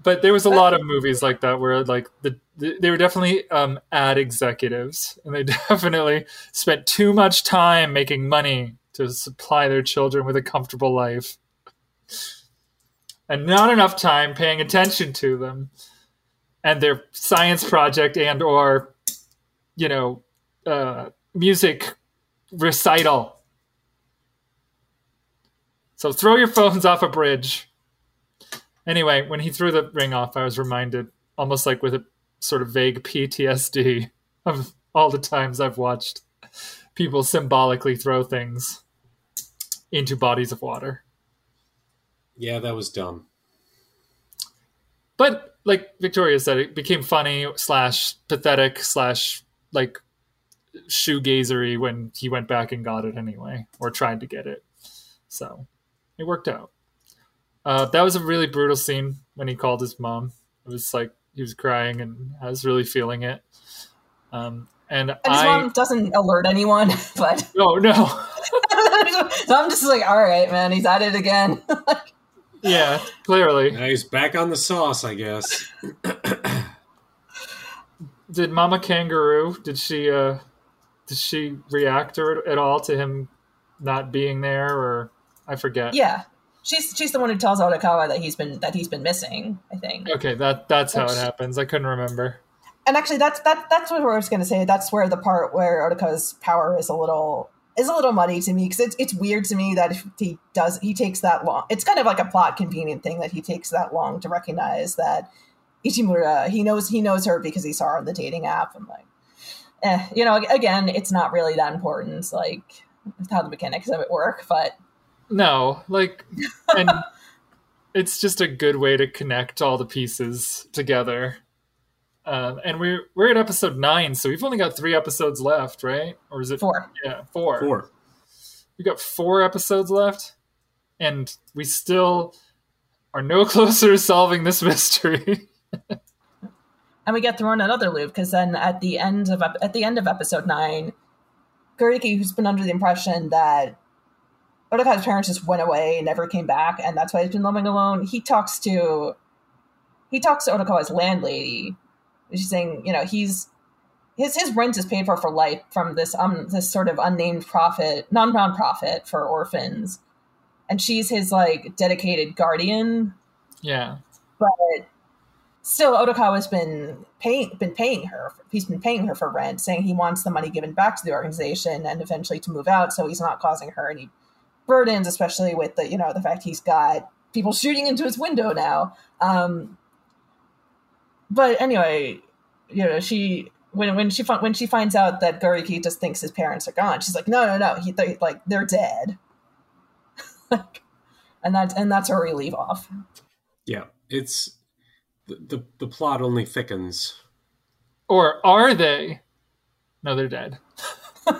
but there was a lot of movies like that where, like, the, the they were definitely um, ad executives, and they definitely spent too much time making money to supply their children with a comfortable life, and not enough time paying attention to them. and their science project and or you know uh, music recital. So throw your phones off a bridge. Anyway, when he threw the ring off, I was reminded, almost like with a sort of vague PTSD, of all the times I've watched people symbolically throw things into bodies of water. Yeah, that was dumb. But like Victoria said, it became funny slash pathetic slash like shoegazery when he went back and got it anyway, or tried to get it. So it worked out. Uh, that was a really brutal scene when he called his mom. It was like he was crying and I was really feeling it. Um, and, And his I mom doesn't alert anyone, but no no so I'm just like, all right, man, he's at it again. yeah clearly Now he's back on the sauce, I guess. did Mama Kangaroo did she uh did she react at all to him not being there or I forget. yeah, she's she's the one who tells Odokawa that he's been that he's been missing. I think. Okay, that that's how it happens. I couldn't remember. and actually that's that that's what I was going to say. That's where the part where Odokawa's power is a little is a little muddy to me because it's it's weird to me that if he does he takes that long. It's kind of like a plot convenient thing that he takes that long to recognize that Ichimura he knows he knows her because he saw her on the dating app. I'm like, eh, you know, again, it's not really that important. Like how the mechanics of it work, but No, like, and it's just a good way to connect all the pieces together. Um, and we're we're at episode nine, so we've only got three episodes left, right? Or is it four. Yeah, four. Four. We got four episodes left, and we still are no closer to solving this mystery. and we get thrown another loop because then at the end of at the end of episode nine, Goriki, who's been under the impression that Odokawa's parents just went away and never came back, and that's why he's been living alone, he talks to he talks to Odokawa's landlady. She's saying, you know, he's his his rent is paid for for life from this um this sort of unnamed profit non profit for orphans, and she's his like dedicated guardian. Yeah, but still Odokawa's been paying been paying her he's been paying her for rent saying he wants the money given back to the organization and eventually to move out so he's not causing her any burdens especially with the you know the fact he's got people shooting into his window now um but anyway you know she when when she fin- when she finds out that Goriki just thinks his parents are gone she's like no no no he they, like they're dead and that's and that's where we leave off Yeah, it's the, the the plot only thickens. or are they? No, they're dead.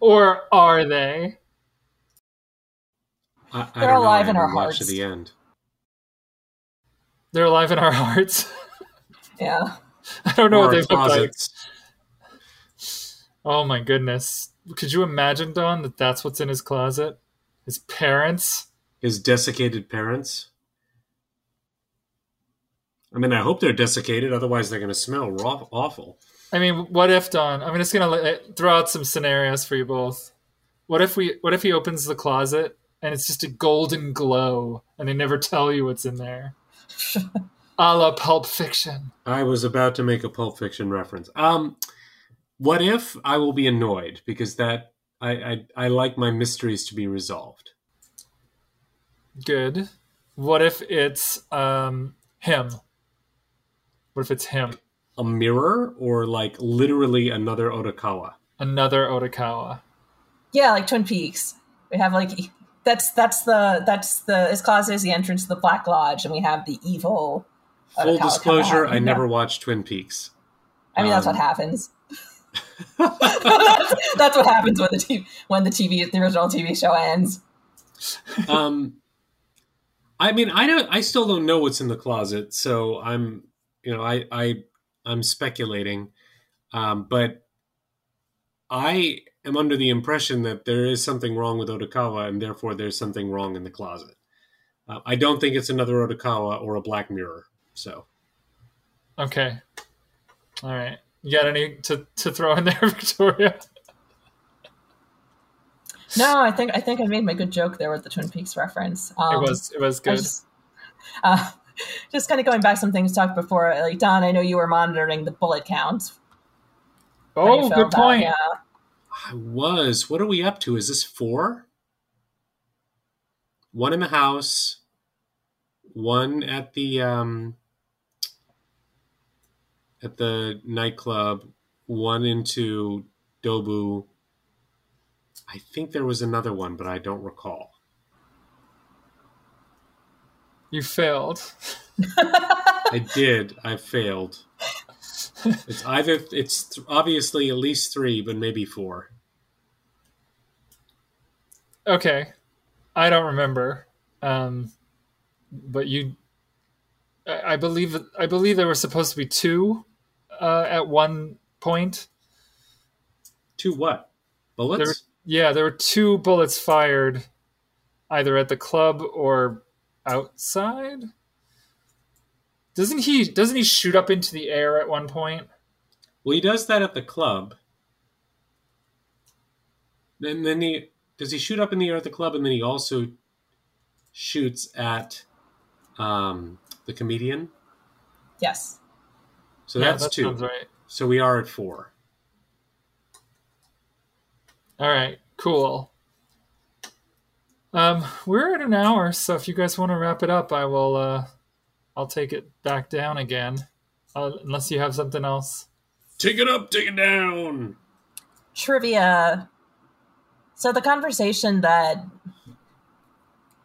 or are they? I, I They're don't know, alive I in our hearts. To the end. They're alive in our hearts. yeah I don't know Or what they look like. Oh my goodness. Could you imagine, Don, that that's what's in his closet? His parents? His desiccated parents. I mean, I hope they're desiccated. Otherwise, they're going to smell raw, awful. I mean, what if, Don? I'm just gonna eh, throw out some scenarios for you both. What if we? What if he opens the closet and it's just a golden glow, and they never tell you what's in there? A la Pulp Fiction. I was about to make a Pulp Fiction reference. Um, what if I will be annoyed because that I I, I like my mysteries to be resolved. Good. What if it's um him? What if it's him? A mirror or like literally another Odokawa. Another Odokawa. Yeah, like Twin Peaks. We have like that's that's the that's the his closet is the entrance to the Black Lodge, and we have the evil. Full disclosure. I never watched Twin Peaks. I mean, that's um, what happens. that's, that's what happens when the TV, when the TV the original TV show ends. um i mean i don't i still don't know what's in the closet so i'm you know i i i'm speculating um but i am under the impression that there is something wrong with odokawa and therefore there's something wrong in the closet uh, i don't think it's another odokawa or a black mirror so Okay. All right. You got any to, to throw in there, Victoria? No, I think I think I made my good joke there with the Twin Peaks reference. Um, it was it was good. just- uh, just kind of going back some things talked before. Like Don, I know you were monitoring the bullet count. How you Oh, good about- point. Yeah. I was. What are we up to? Is this four? One in the house, one at the um at the nightclub, one into Dobu. I think there was another one, but I don't recall. You failed. I did. I failed. It's either it's th- obviously at least three, but maybe four. Okay, I don't remember. Um, but you, I I believe I believe there were supposed to be two uh, at one point. Two what? Bullets? There, yeah, there were two bullets fired, either at the club or outside. Doesn't he? Doesn't he shoot up into the air at one point? Well, he does that at the club. Then, then he does he shoot up in the air at the club, and then he also shoots at um, the comedian. Yes. So Yeah, that's that two. right. So we are at four. All right, cool. Um, we're at an hour, so if you guys want to wrap it up, I will. Uh, I'll take it back down again, uh, unless you have something else. Take it up, take it down. Trivia. So the conversation that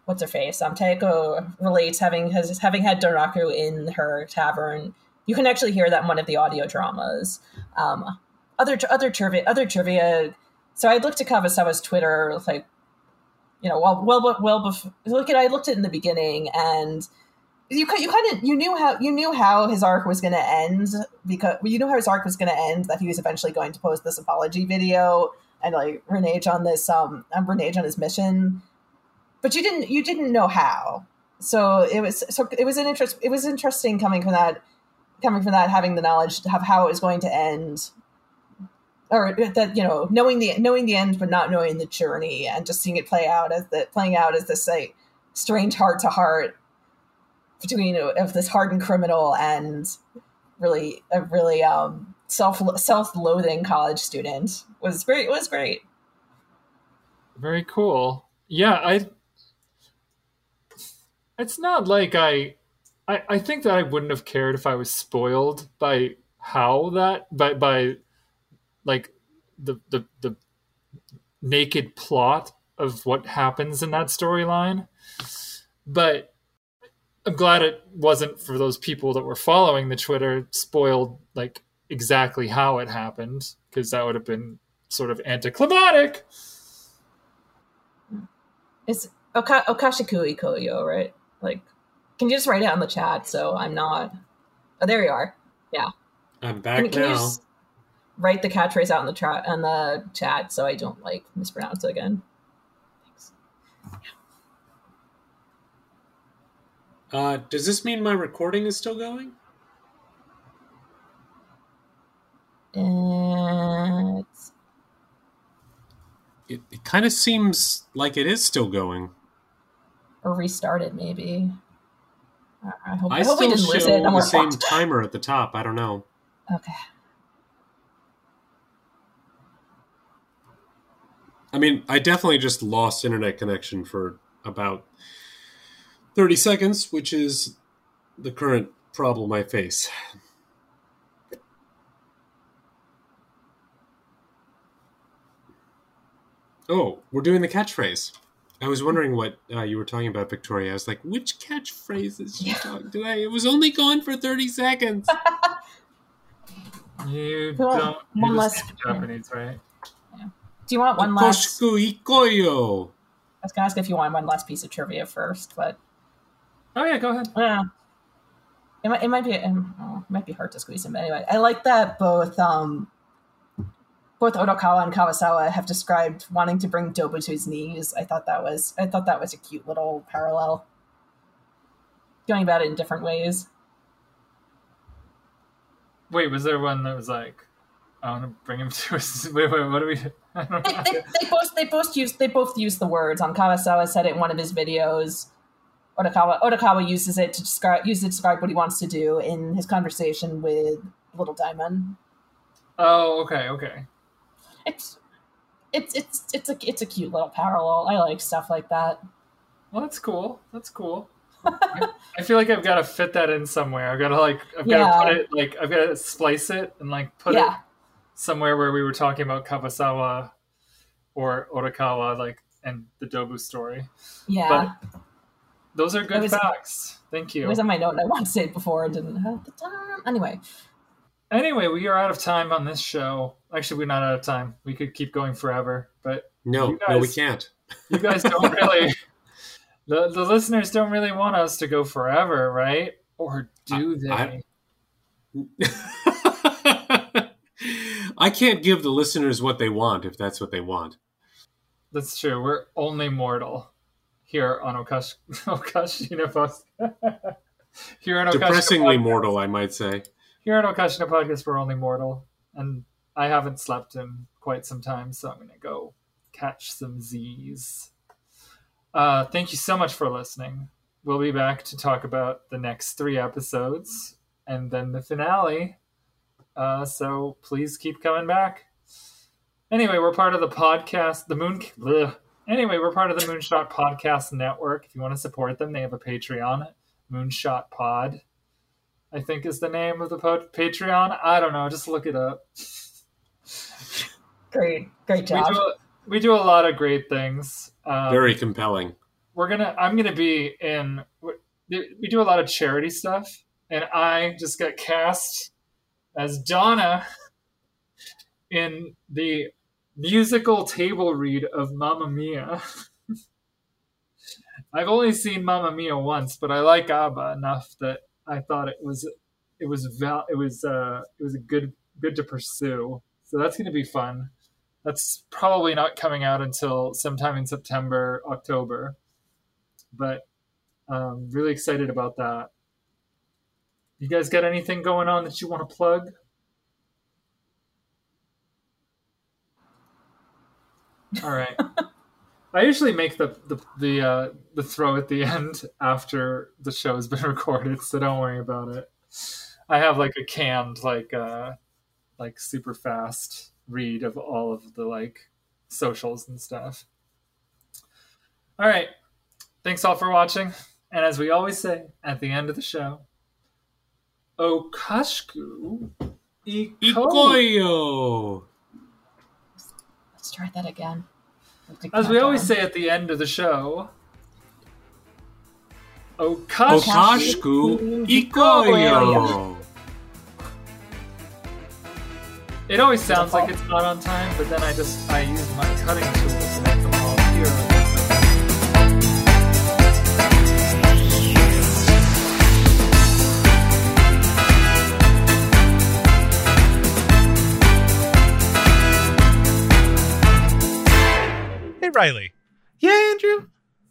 what's her face? Um Taeko relates having has having had Doraku in her tavern. You can actually hear that in one of the audio dramas. Um, other other trivia other trivia. So I looked at Kabasawa's Twitter like you know well well well before look at I looked at it in the beginning and you could you kind of you knew how you knew how his arc was going to end because you knew how his arc was going to end that he was eventually going to post this apology video and like renege on this um renege on his mission. But you didn't you didn't know how. So it was so it was an interest it was interesting coming from that coming from that having the knowledge of how it was going to end. Or that you know knowing the knowing the end but not knowing the journey and just seeing it play out as the playing out as this like strange heart to heart between of this hardened criminal and really a really um self self-loathing college student was great was great Very cool. Yeah, I. It's not like I, I. I think that I wouldn't have cared if I was spoiled by how that by by, like, the the the naked plot of what happens in that storyline, but I'm glad it wasn't for those people that were following the Twitter spoiled like exactly how it happened because that would have been sort of anticlimactic. it's Oka- okashikui koyo right like can you just write it on the chat so i'm not oh there you are Yeah, I'm back can, can you now. just write the catchphrase out in the chat on the chat so i don't like mispronounce it again Uh, does this mean my recording is still going? It's It, it kind of seems like it is still going. or restarted maybe. I- I hope, I I, hope we still didn't lose it. And the same fucked. timer at the top. I don't know. Okay. I mean, I definitely just lost internet connection for about 30 seconds, which is the current problem I face. Oh, we're doing the catchphrase. I was wondering what uh, you were talking about, Victoria. I was like, which catchphrase is she Yeah. talking to? It was only gone for 30 seconds. You don't. You one less- speak Japanese, right? Yeah. Do you want one last? Okoshiku ikoyo. I was gonna ask if you want one last piece of trivia first, but Oh yeah, go ahead. yeah, it might it might be um, oh, it might be hard to squeeze him. But anyway, I like that both um both Odokawa and Kabasawa have described wanting to bring Dobu to his knees. I thought that was I thought that was a cute little parallel. Going about it in different ways. Wait, was there one that was like, I want to bring him to us? Wait, wait, what do we? I don't they, know. they, they both they both use they both use the words. Um, Kabasawa said it in one of his videos. Odokawa Odokawa uses it to describe uses it to describe what he wants to do in his conversation with Little Daimon. Oh, okay, okay. It's it's it's it's a it's a cute little parallel. I like stuff like that. Well, that's cool. That's cool. I, I feel like I've got to fit that in somewhere. I've got to like I've got to put it like I've got to splice it and like put it somewhere where we were talking about Kabasawa or Odokawa, like and the Dobu story. yeah. Those are good was- facts. Thank you. It you. was on my note, and I wanted to say it before, and didn't have the time. Anyway, Anyway, we are out of time on this show. Actually, we're not out of time. We could keep going forever, but No, You no, we can't. you guys don't really. The, the listeners don't really want us to go forever, right? Or do they? I- I can't give the listeners what they want if that's what they want. That's true. We're only mortal here on Okash Okashina Post. here on Okashina Depressingly Podcast- mortal, I might say. Here on Okashina Podcast, we're only mortal, and I haven't slept in quite some time, so I'm gonna go catch some Z's. Uh, thank you so much for listening. We'll be back to talk about the next three episodes and then the finale. Uh, so please keep coming back. Anyway, we're part of the podcast, the Moon. bleh. Anyway, we're part of the Moonshot Podcast Network. If you want to support them, they have a Patreon, Moonshot Pod. I think is the name of the po- Patreon. I don't know. Just look it up. great, great We job. do, we do a lot of great things. Um, Very compelling. we're gonna i'm gonna be in we do a lot of charity stuff and i just got cast as donna in the musical table read of mamma mia i've only seen mamma mia once but i like abba enough that i thought it was it was val it was uh it was a good good to pursue so that's gonna be fun that's probably not coming out until sometime in september october but um, really excited about that. You guys got anything going on that you want to plug? All right. I usually make the the the, uh, the throw at the end after the show has been recorded, so don't worry about it. I have like a canned like uh like super fast read of all of the like socials and stuff. All right. Thanks all for watching. And as we always say at the end of the show, Okashku Iko. Ikoyo! Let's try that again. As we always say at the end of the show, Okashku. Okashku Ikoyo! It always sounds like it's not on time, but then I just I use my cutting tools Riley, Yeah, Andrew.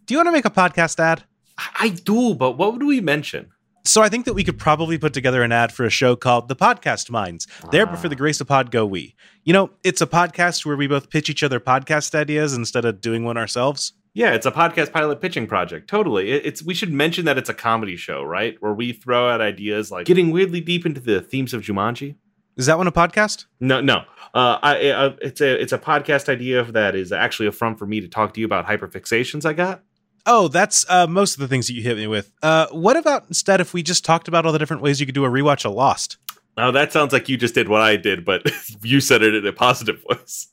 do you want to make a podcast ad? I- do, but what would we mention? So I think that we could probably put together an ad for a show called The Podcast Minds. There, ah. but for the grace of pod, go we. You know, it's a podcast where we both pitch each other podcast ideas instead of doing one ourselves. Yeah, it's a podcast pilot pitching project. Totally. It's we should mention that it's a comedy show, right? Where we throw out ideas like getting weirdly deep into the themes of Jumanji. Is that one a podcast? No, no. Uh, I, uh, it's a it's a podcast idea that is actually a front for me to talk to you about hyperfixations I got. Oh, that's uh, most of the things that you hit me with. Uh, what about instead if we just talked about all the different ways you could do a rewatch of Lost? Now that sounds like you just did what I did, but you said it in a positive voice.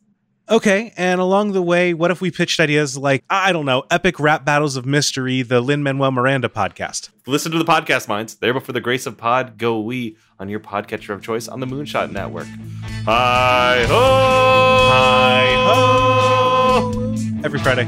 Okay, and along the way, what if we pitched ideas like, I don't know, epic rap battles of mystery, the Lin Manuel Miranda podcast? Listen to the podcast minds. There, but for the grace of pod, go we on your podcatcher of choice on the Moonshot Network. Hi ho! Hi ho! Every Friday.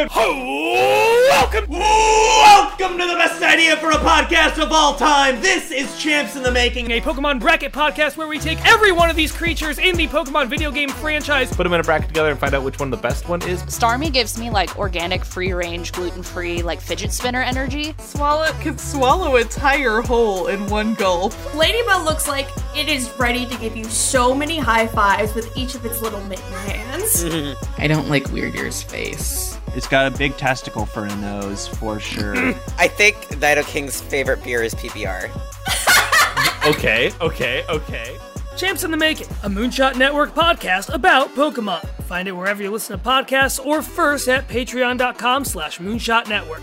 Welcome, welcome, welcome to the best idea for a podcast of all time. This is Champs in the Making, a Pokemon bracket podcast where we take every one of these creatures in the Pokemon video game franchise, put them in a bracket together, and find out which one the best one is. Starmie gives me like organic, free range, gluten free, like fidget spinner energy. Swalot can swallow a tire whole in one gulp. Ladybug looks like it is ready to give you so many high fives with each of its little mitten hands. I don't like Weird Ear's face. It's got a big testicle for a nose, for sure. I think Nidoking's favorite beer is PBR. okay, okay, okay. Champs in the Making, a Moonshot Network podcast about Pokemon. Find it wherever you listen to podcasts or first at patreon.com slash moonshot network.